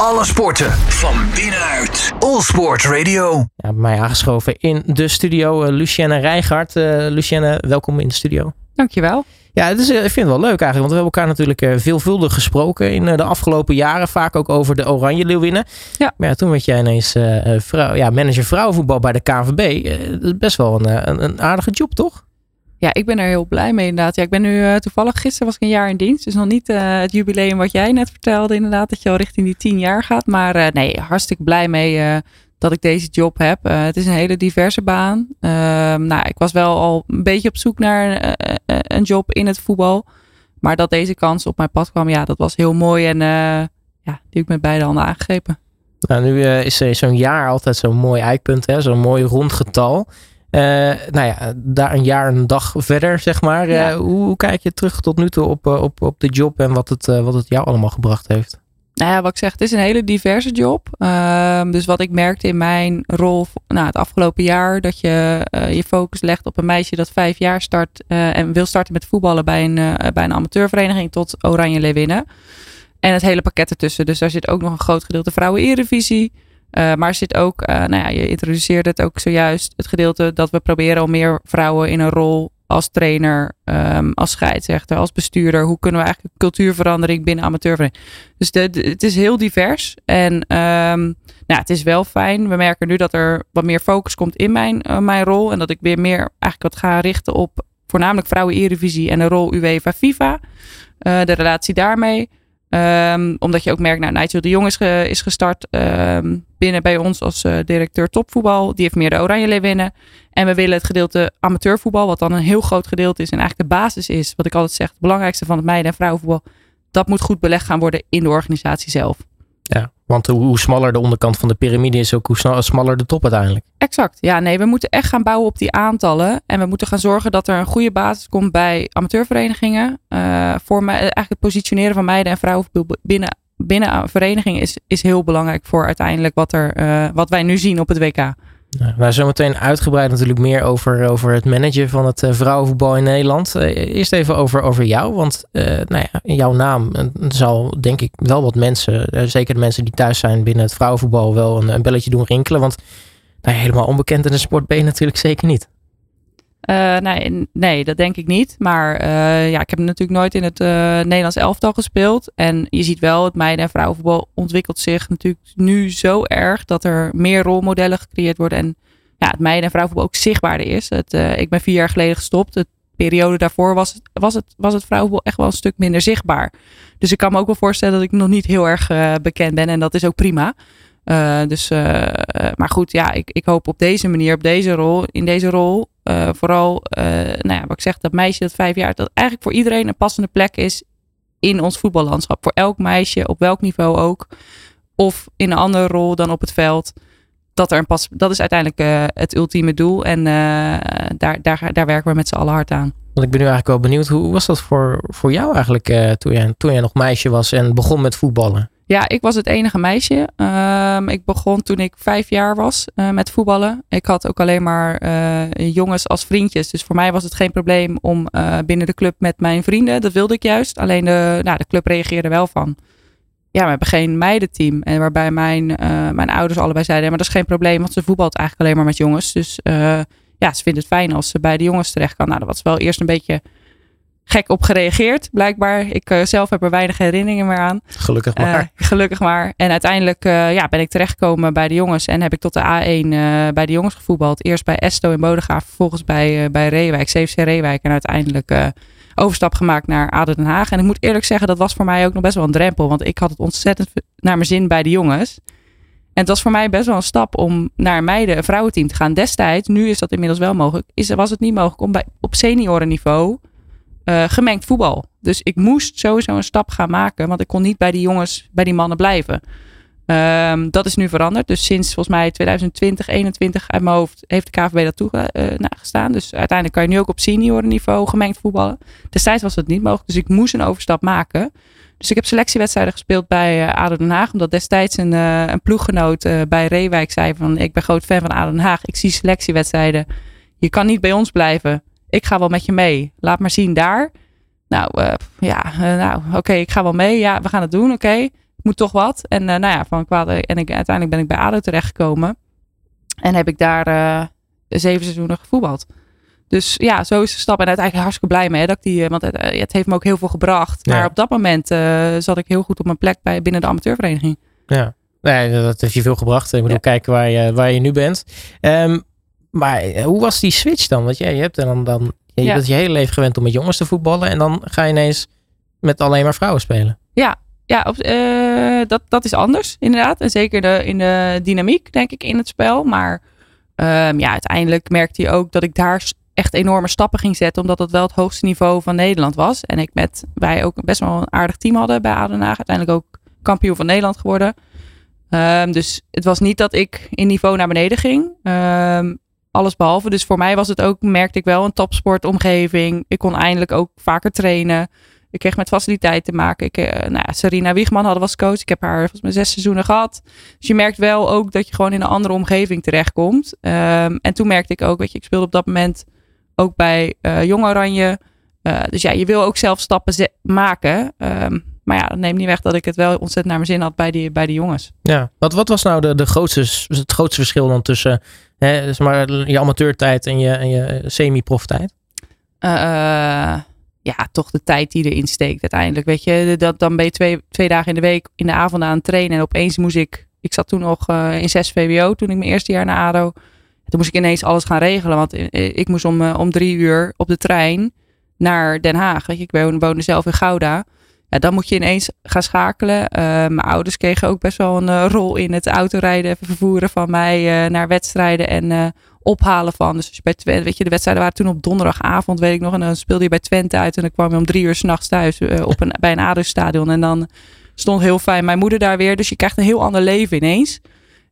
Alle sporten van binnenuit. All Sport Radio. Ja, bij mij aangeschoven in de studio uh, Lucienne Rijgaard. Uh, Lucienne, welkom in de studio. Dankjewel. Ja, het is, ik vind het wel leuk eigenlijk, want we hebben elkaar natuurlijk veelvuldig gesproken in de afgelopen jaren. Vaak ook over de Oranje Leeuwinnen. Ja. Maar ja, toen werd jij ineens uh, vrouw, ja, manager vrouwenvoetbal bij de KNVB. dat is best wel een, een, een, aardige job, toch? Ja, ik ben er heel blij mee inderdaad. Ja, ik ben nu toevallig, gisteren was ik een jaar in dienst. Dus nog niet het jubileum wat jij net vertelde inderdaad. Dat je al richting die tien jaar gaat. Maar nee, hartstikke blij mee dat ik deze job heb. Het is een hele diverse baan. Uh, nou, ik was wel al een beetje op zoek naar een job in het voetbal. Maar dat deze kans op mijn pad kwam, ja, dat was heel mooi. En ja, die heb ik met beide handen aangegrepen. Nou, nu is zo'n jaar altijd zo'n mooi eikpunt, zo'n mooi rond getal. Nou ja, daar een jaar en een dag verder, zeg maar. Ja. Hoe, hoe, kijk je terug tot nu toe op, op, op de job en wat het, wat het jou allemaal gebracht heeft? Nou ja, wat ik zeg, het is een hele diverse job. Um, dus wat ik merkte in mijn rol nou, het afgelopen jaar, dat je uh, je focus legt op een meisje dat vijf jaar start uh, en wil starten met voetballen bij een, bij een amateurvereniging tot Oranje Leeuwinnen. En het hele pakket ertussen. Dus daar zit ook nog een groot gedeelte vrouwen-erevisie. Maar er zit ook, nou ja, je introduceerde het ook zojuist, het gedeelte dat we proberen om meer vrouwen in een rol als trainer, um, als scheidsrechter, als bestuurder. Hoe kunnen we eigenlijk cultuurverandering binnen amateurvereniging? Dus de, het is heel divers. En um, nou, het is wel fijn. We merken nu dat er wat meer focus komt in mijn, uh, mijn rol. En dat ik weer meer eigenlijk wat ga richten op voornamelijk vrouwen-Eredivisie en de rol UEFA-FIFA. De relatie daarmee. Um, omdat je ook merkt, nou, Nigel de Jong is, ge, is gestart um, binnen bij ons als uh, directeur topvoetbal. Die heeft meer de Oranje Leeuwinnen. En we willen het gedeelte amateurvoetbal, wat dan een heel groot gedeelte is en eigenlijk de basis is, wat ik altijd zeg, het belangrijkste van het meiden- en vrouwenvoetbal, dat moet goed belegd gaan worden in de organisatie zelf. Ja, want hoe smaller de onderkant van de piramide is, ook hoe smaller de top uiteindelijk. Exact. Ja, nee, we moeten echt gaan bouwen op die aantallen. En we moeten gaan zorgen dat er een goede basis komt bij amateurverenigingen. Uh, voor mij, eigenlijk het positioneren van meiden en vrouwen binnen, binnen verenigingen is, is heel belangrijk voor uiteindelijk wat, er, uh, wat wij nu zien op het WK. Nou, zometeen uitgebreid natuurlijk meer over, over het managen van het uh, vrouwenvoetbal in Nederland. Uh, eerst even over, over jou, want uh, nou ja, jouw naam zal denk ik wel wat mensen, zeker de mensen die thuis zijn binnen het vrouwenvoetbal, wel een, een belletje doen rinkelen. Want nou, helemaal onbekend in de sport ben je natuurlijk zeker niet. Uh, nee, nee, dat denk ik niet. Maar uh, ja, ik heb natuurlijk nooit in het uh, Nederlands elftal gespeeld. En je ziet wel, het meiden- en vrouwenvoetbal ontwikkelt zich natuurlijk nu zo erg dat er meer rolmodellen gecreëerd worden. En ja, het meiden- en vrouwenvoetbal ook zichtbaarder is. Het, ik ben vier jaar geleden gestopt. De periode daarvoor was het, was, het, was het vrouwenvoetbal echt wel een stuk minder zichtbaar. Dus ik kan me ook wel voorstellen dat ik nog niet heel erg bekend ben. En dat is ook prima. Uh, dus, uh, maar goed, ja, ik, ik hoop op deze manier, op deze rol, in deze rol, vooral, nou ja, wat ik zeg, dat meisje dat vijf jaar, dat eigenlijk voor iedereen een passende plek is in ons voetballandschap. Voor elk meisje, op welk niveau ook, of in een andere rol dan op het veld. Dat, er een pas, dat is uiteindelijk het ultieme doel en daar, daar, daar werken we met z'n allen hard aan. Want ik ben nu eigenlijk wel benieuwd, hoe was dat voor, voor jou eigenlijk toen, jij, toen jij nog meisje was en begon met voetballen? Ja, ik was het enige meisje. Um, ik begon toen ik vijf jaar was uh, met voetballen. Ik had ook alleen maar uh, jongens als vriendjes. Dus voor mij was het geen probleem om uh, binnen de club met mijn vrienden. Dat wilde ik juist. Alleen de, nou, de club reageerde wel van. Ja, we hebben geen meidenteam. En waarbij mijn, mijn ouders allebei zeiden: maar dat is geen probleem, want ze voetbalt eigenlijk alleen maar met jongens. Dus ja, ze vinden het fijn als ze bij de jongens terecht kan. Nou, dat was wel eerst een beetje gek op gereageerd, blijkbaar. Ik uh, zelf heb er weinig herinneringen meer aan. Gelukkig maar. Uh, gelukkig maar. En uiteindelijk uh, ja, ben ik terechtgekomen bij de jongens en heb ik tot de A1 bij de jongens gevoetbald. Eerst bij Esto in Bodegraaf, vervolgens bij, bij Reewijk, CFC Reewijk. En uiteindelijk overstap gemaakt naar Aden Den Haag. En ik moet eerlijk zeggen, dat was voor mij ook nog best wel een drempel. Want ik had het ontzettend naar mijn zin bij de jongens. En het was voor mij best wel een stap om naar meiden, een vrouwenteam te gaan. Destijds, nu is dat inmiddels wel mogelijk, is, was het niet mogelijk om bij, op seniorenniveau uh, gemengd voetbal. Dus ik moest sowieso een stap gaan maken, want ik kon niet bij die jongens, bij die mannen blijven. Um, dat is nu veranderd. Dus sinds volgens mij 2020, 2021 uit mijn hoofd heeft de KVB dat toegestaan. Uh, dus uiteindelijk kan je nu ook op seniorenniveau gemengd voetballen. Destijds was dat niet mogelijk, dus ik moest een overstap maken. Dus ik heb selectiewedstrijden gespeeld bij uh, ADO Den Haag. Omdat destijds een, een ploeggenoot bij Reewijk zei van... ik ben groot fan van ADO Den Haag. Ik zie selectiewedstrijden. Je kan niet bij ons blijven. Ik ga wel met je mee. Laat maar zien daar. Nou, ja, nou oké, okay, ik ga wel mee. Ja, we gaan het doen, oké. Okay. moet toch wat. En nou ja, van kwaad. En ik, uiteindelijk ben ik bij ADO terechtgekomen. En heb ik daar zeven seizoenen gevoetbald. Dus ja, zo is de stap. En uiteindelijk hartstikke blij mee. dat ik die, want het, het, heeft me ook heel veel gebracht. Maar op dat moment zat ik heel goed op mijn plek bij, binnen de amateurvereniging. Ja, nee, dat heeft je veel gebracht. Ik moet ja. kijken waar je, waar je nu bent. Um, maar eh, hoe was die switch dan? Want jij je hebt dan, dan je ja. bent je hele leven gewend om met jongens te voetballen. En dan ga je ineens met alleen maar vrouwen spelen. Ja, ja op, uh, dat, dat is anders inderdaad. En zeker de, in de dynamiek denk ik in het spel. Maar um, ja, uiteindelijk merkte je ook dat ik daar echt enorme stappen ging zetten. Omdat het wel het hoogste niveau van Nederland was. En ik met, wij ook best wel een aardig team hadden bij Adenhaag. Uiteindelijk ook kampioen van Nederland geworden. Um, dus het was niet dat ik in niveau naar beneden ging. Um, alles behalve. Dus voor mij was het ook, merkte ik wel, een topsportomgeving. Ik kon eindelijk ook vaker trainen. Ik kreeg met faciliteiten te maken. Ik, uh, nou ja, Wiegman hadden was coach. Ik heb haar volgens mij zes seizoenen gehad. Dus je merkt wel ook dat je gewoon in een andere omgeving terechtkomt. Um, en toen merkte ik ook, weet je, ik speelde op dat moment ook bij uh, Jong Oranje. Uh, dus ja, je wil ook zelf stappen maken. Um, maar ja, dat neemt niet weg dat ik het wel ontzettend naar mijn zin had bij die, bij die jongens. Ja, wat, wat was nou de, de grootste, het grootste verschil dan tussen hè, zeg maar, je amateurtijd en je, en je semi-proftijd? Uh, ja, toch de tijd die erin steekt uiteindelijk. Weet je, dat, dan ben je twee, twee dagen in de week in de avond aan het trainen. En opeens moest ik, ik zat toen nog uh, in 6 VWO toen ik mijn eerste jaar naar ADO. Toen moest ik ineens alles gaan regelen. Want ik moest om, om drie uur op de trein naar Den Haag. Weet je, ik woonde zelf in Gouda. Ja, dan moet je ineens gaan schakelen. Uh, mijn ouders kregen ook best wel een uh, rol in het autorijden, vervoeren van mij uh, naar wedstrijden en ophalen van. Dus bij weet je, de wedstrijden waren toen op donderdagavond, weet ik nog. En dan speelde je bij Twente uit en dan kwam je om drie uur s'nachts thuis op een, bij een ADO-stadion. En dan stond heel fijn mijn moeder daar weer. Dus je krijgt een heel ander leven ineens.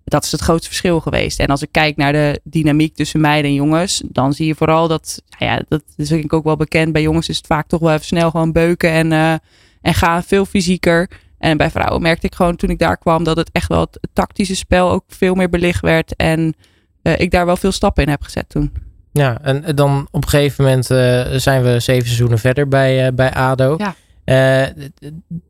Dat is het grootste verschil geweest. En als ik kijk naar de dynamiek tussen meiden en jongens, dan zie je vooral dat, ja, dat is denk ik ook wel bekend. Bij jongens is het vaak toch wel even snel gewoon beuken en en gaan veel fysieker. En bij vrouwen merkte ik gewoon toen ik daar kwam dat het echt wel het tactische spel ook veel meer belicht werd. En uh, ik daar wel veel stappen in heb gezet toen. Ja, en dan op een gegeven moment uh, zijn we zeven seizoenen verder bij, uh, bij ADO. Ja.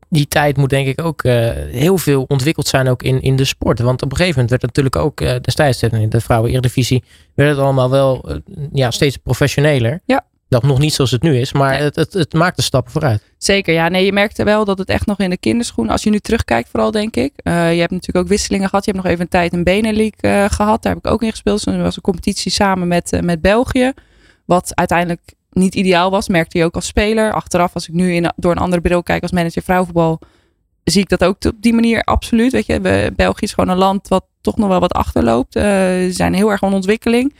die tijd moet denk ik ook heel veel ontwikkeld zijn ook in, in de sport. Want op een gegeven moment werd het natuurlijk ook destijds in de vrouwen Eredivisie werd het allemaal wel ja, steeds professioneler. Ja. Dat nog niet zoals het nu is, maar het, het, het, maakt de stappen vooruit. Zeker, ja. Nee, je merkte wel dat het echt nog in de kinderschoen, als je nu terugkijkt vooral, denk ik. Uh, je hebt natuurlijk ook wisselingen gehad. Je hebt nog even een tijd een Benelink uh, gehad. Daar heb ik ook in gespeeld. Dus er was een competitie samen met, uh, met België. Wat uiteindelijk niet ideaal was, merkte je ook als speler. Achteraf, als ik nu in, door een andere bril kijk als manager vrouwenvoetbal, zie ik dat ook op die manier absoluut. Weet je, België is gewoon een land wat toch nog wel wat achterloopt. ze zijn heel erg aan ontwikkeling.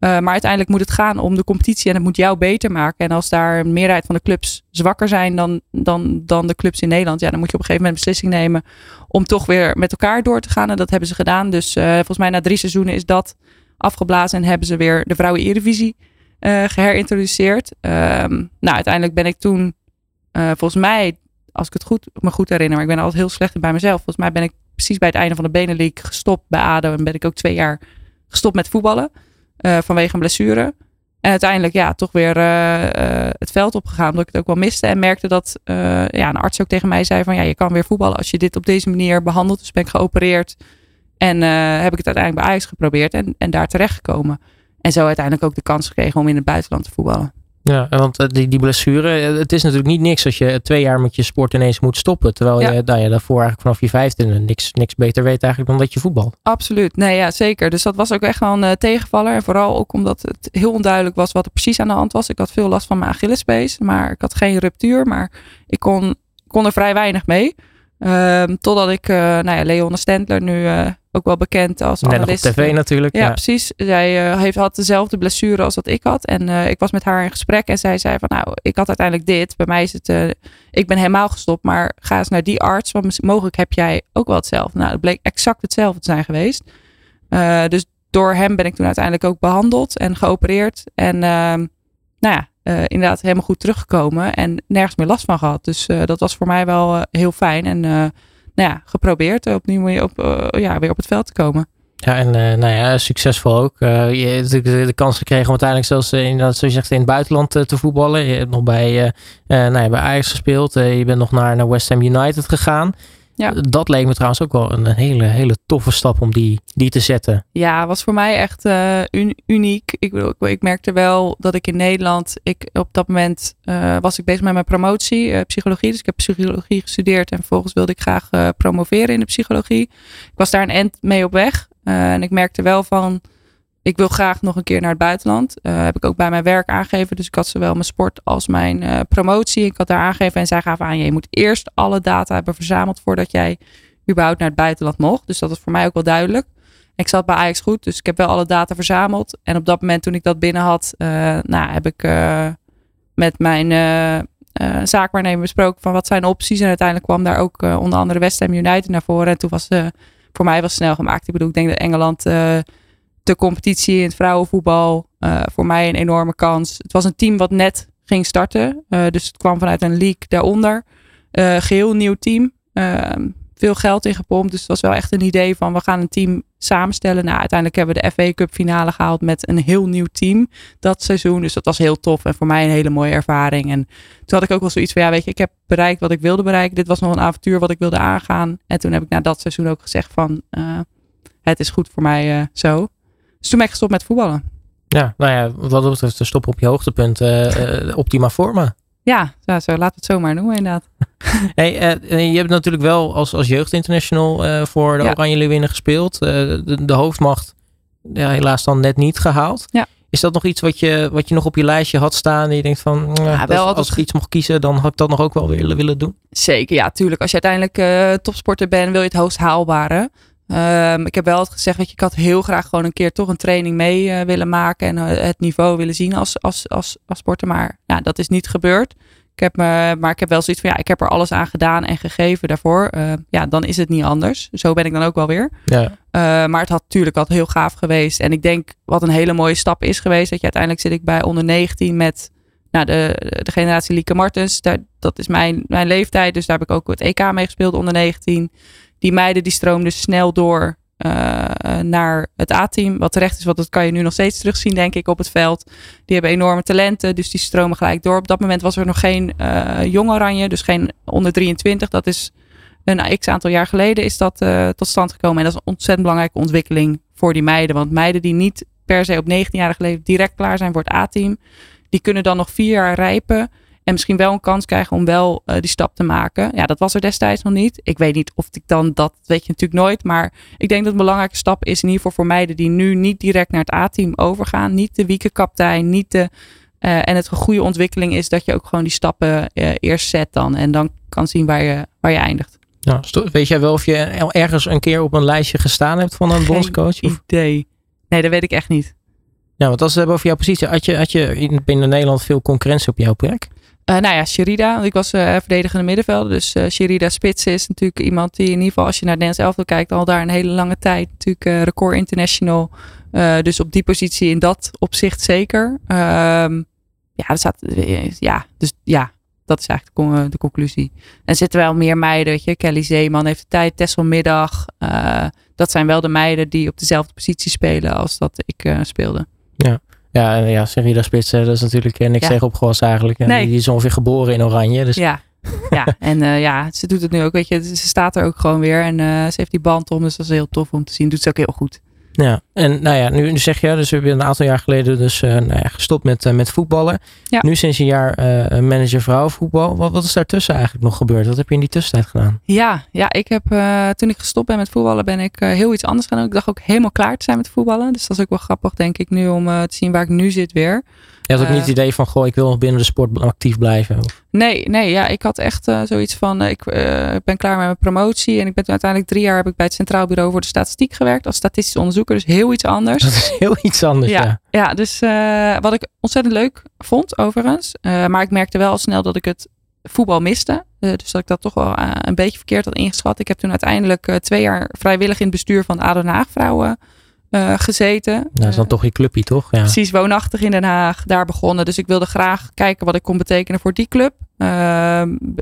Uh, maar uiteindelijk moet het gaan om de competitie en het moet jou beter maken. En als daar een meerderheid van de clubs zwakker zijn dan, dan, dan de clubs in Nederland, ja, dan moet je op een gegeven moment een beslissing nemen om toch weer met elkaar door te gaan. En dat hebben ze gedaan. Dus uh, volgens mij na drie seizoenen is dat afgeblazen en hebben ze weer de vrouwen Eredivisie uh, geherintroduceerd. Um, nou, uiteindelijk ben ik toen, volgens mij, als ik het goed, me goed herinner, maar ik ben altijd heel slecht bij mezelf. Volgens mij ben ik precies bij het einde van de Benelink gestopt bij ADO en ben ik ook twee jaar gestopt met voetballen. Uh, vanwege een blessure. En uiteindelijk ja, toch weer uh, uh, het veld opgegaan. Omdat ik het ook wel miste. En merkte dat ja, een arts ook tegen mij zei van ja, je kan weer voetballen als je dit op deze manier behandelt. Dus ben ik geopereerd. En heb ik het uiteindelijk bij Ajax geprobeerd en, en daar terecht gekomen. En zo uiteindelijk ook de kans gekregen om in het buitenland te voetballen. Ja, want eh, die, die blessure, eh, het is natuurlijk niet niks als je twee jaar met je sport ineens moet stoppen. Terwijl je, nou ja, daarvoor eigenlijk vanaf je vijfde niks, niks beter weet eigenlijk dan dat je voetbal. Absoluut, nee ja zeker. Dus dat was ook echt wel een uh, tegenvaller. En vooral ook omdat het heel onduidelijk was wat er precies aan de hand was. Ik had veel last van mijn Achillespees, maar ik had geen ruptuur. Maar ik kon, kon er vrij weinig mee. Um, totdat ik, uh, nou ja, Leon Stendler nu uh, ook wel bekend als Net analist. op tv natuurlijk. Ja, ja. precies. Zij uh, heeft, had dezelfde blessure als dat ik had. En ik was met haar in gesprek en zij zei van nou, ik had uiteindelijk dit. Bij mij is het, ik ben helemaal gestopt, maar ga eens naar die arts. Want mogelijk heb jij ook wel hetzelfde. Nou, het bleek exact hetzelfde te zijn geweest. dus door hem ben ik toen uiteindelijk ook behandeld en geopereerd. En ehm, nou ja, inderdaad helemaal goed teruggekomen en nergens meer last van gehad. Dus dat was voor mij wel heel fijn. En nou ja, geprobeerd opnieuw op, ja, weer op het veld te komen. Ja, en nou ja, succesvol ook. je hebt de, de, kans gekregen om uiteindelijk zelfs in, zoals je zegt, in het buitenland te voetballen. Je hebt nog bij, nou ja, bij Ajax gespeeld. je bent nog naar, naar West Ham United gegaan. Ja. Dat leek me trouwens ook wel een hele, hele toffe stap om die, die te zetten. Ja, was voor mij echt uh, uniek. Ik, ik, ik, merkte wel dat ik in Nederland, ik, op dat moment uh, was ik bezig met mijn promotie, uh, psychologie. Dus ik heb psychologie gestudeerd en vervolgens wilde ik graag promoveren in de psychologie. Ik was daar een end mee op weg. en ik merkte wel van, ik wil graag nog een keer naar het buitenland. heb ik ook bij mijn werk aangegeven. Dus ik had zowel mijn sport als mijn promotie. Ik had daar aangegeven en zij gaven aan, je moet eerst alle data hebben verzameld voordat jij überhaupt naar het buitenland mocht. Dus dat was voor mij ook wel duidelijk. Ik zat bij Ajax goed, dus ik heb wel alle data verzameld. En op dat moment toen ik dat binnen had, uh, nou, heb ik met mijn zaakwaarnemer besproken van wat zijn opties. En uiteindelijk kwam daar ook onder andere West Ham United naar voren. En toen was voor mij was snel gemaakt. Ik bedoel, ik denk dat Engeland de competitie in het vrouwenvoetbal voor mij een enorme kans. Het was een team wat net ging starten. dus het kwam vanuit een league daaronder. geheel nieuw team. Ehm, veel geld in gepompt. Dus het was wel echt een idee van we gaan een team samenstellen. Nou, uiteindelijk hebben we de FA Cup finale gehaald met een heel nieuw team dat seizoen. Dus dat was heel tof en voor mij een hele mooie ervaring. En toen had ik ook wel zoiets van, ja weet je, ik heb bereikt wat ik wilde bereiken. Dit was nog een avontuur wat ik wilde aangaan. En toen heb ik na dat seizoen ook gezegd van, uh, het is goed voor mij uh, zo. Dus toen ben ik gestopt met voetballen. Ja, nou ja, wat dat betreft stop op je hoogtepunt. Uh, optima forma. Ja, zo, zo, laat het zomaar noemen inderdaad. hey, uh, je hebt natuurlijk wel als, als jeugdinternational uh, voor de ja. Oranje Leeuwinnen gespeeld. De, de, hoofdmacht ja, helaas dan net niet gehaald. Ja. Is dat nog iets wat je, wat je nog op je lijstje had staan? En je denkt van, ja, wel als, als ik iets mocht kiezen, dan had ik dat nog ook wel willen, willen doen? Zeker, ja, tuurlijk. Als je uiteindelijk topsporter bent, wil je het hoogst haalbare. Um, ik heb wel gezegd dat je, ik had heel graag gewoon een keer toch een training mee uh, willen maken en uh, het niveau willen zien als, als, als, als sporter. Maar ja, dat is niet gebeurd. Ik heb me, maar ik heb wel zoiets van ja, ik heb er alles aan gedaan en gegeven daarvoor. Uh, ja, dan is het niet anders. Zo ben ik dan ook wel weer. Ja. maar het had natuurlijk al heel gaaf geweest. En ik denk wat een hele mooie stap is geweest. Dat je uiteindelijk zit ik bij onder 19 met nou, de, de generatie Lieke Martens. Daar, dat is mijn, mijn leeftijd. Dus daar heb ik ook het EK mee gespeeld onder 19 die meiden die stroomden snel door uh, naar het A-team. Wat terecht is, want dat kan je nu nog steeds terugzien, denk ik, op het veld. Die hebben enorme talenten, dus die stromen gelijk door. Op dat moment was er nog geen uh, jong oranje, dus geen onder 23. Dat is een x aantal jaar geleden is dat tot stand gekomen. En dat is een ontzettend belangrijke ontwikkeling voor die meiden. Want meiden die niet per se op 19-jarige leeftijd direct klaar zijn voor het A-team, die kunnen dan nog vier jaar rijpen. En misschien wel een kans krijgen om wel uh, die stap te maken. Ja, dat was er destijds nog niet. Ik weet niet of ik dan dat, weet je natuurlijk nooit. Maar ik denk dat een belangrijke stap is in ieder geval voor meiden die nu niet direct naar het A-team overgaan. Niet de wiekenkaptein, niet de... Uh, en het een goede ontwikkeling is dat je ook gewoon die stappen uh, eerst zet dan. En dan kan zien waar je, waar je eindigt. Ja, weet jij wel of je ergens een keer op een lijstje gestaan hebt van een bondscoach? Of? idee. Nee, dat weet ik echt niet. Ja, want als we hebben over jouw positie. Had je, had je binnen Nederland veel concurrentie op jouw plek? Uh, nou ja, Sherida. Ik was uh, verdedigende middenvelder. Dus uh, Sherida Spits is natuurlijk iemand die in ieder geval als je naar Nederlands elftal kijkt al daar een hele lange tijd natuurlijk record international. dus op die positie in dat opzicht zeker. Um, ja, dat staat, ja, dus ja, dat is eigenlijk de, conclusie. En zitten wel meer meiden, weet je. Kelly Zeeman heeft de tijd, Tessel Middag. dat zijn wel de meiden die op dezelfde positie spelen als dat ik speelde. Ja. Ja, ja Serida Spits, dat is natuurlijk niks ja. tegen opgewassen eigenlijk. Nee. Die is ongeveer geboren in Oranje. Dus. Ja, ja. en uh, ja, ze doet het nu ook, weet je. Ze staat er ook gewoon weer en uh, ze heeft die band om. Dus dat is heel tof om te zien. Doet ze ook heel goed. Ja, en nou ja, nu, zeg je, dus we hebben een aantal jaar geleden dus uh, nou ja, gestopt met, uh, met voetballen. Ja. Nu sinds een jaar uh, manager vrouwenvoetbal. Wat, wat is daartussen eigenlijk nog gebeurd? Wat heb je in die tussentijd gedaan? Ja, ja ik heb toen ik gestopt ben met voetballen, ben ik heel iets anders gedaan. Ik dacht ook helemaal klaar te zijn met voetballen. Dus dat is ook wel grappig, denk ik, nu om te zien waar ik nu zit weer. Je had ook niet het idee van, goh, ik wil nog binnen de sport actief blijven? Of? Nee, nee, ja, ik had echt uh, zoiets van, ik uh, ben klaar met mijn promotie. En ik ben uiteindelijk drie jaar heb ik bij het Centraal Bureau voor de Statistiek gewerkt. Als statistisch onderzoeker, dus heel iets anders. Dat is heel iets anders, ja. Ja, ja dus wat ik ontzettend leuk vond, overigens. maar ik merkte wel snel dat ik het voetbal miste. dus dat ik dat toch wel een beetje verkeerd had ingeschat. Ik heb toen uiteindelijk twee jaar vrijwillig in het bestuur van ADO Haag Vrouwen uh, gezeten. Nou, dat is dan toch je clubje, toch? Ja. Precies, woonachtig in Den Haag, daar begonnen. Dus ik wilde graag kijken wat ik kon betekenen voor die club. Uh,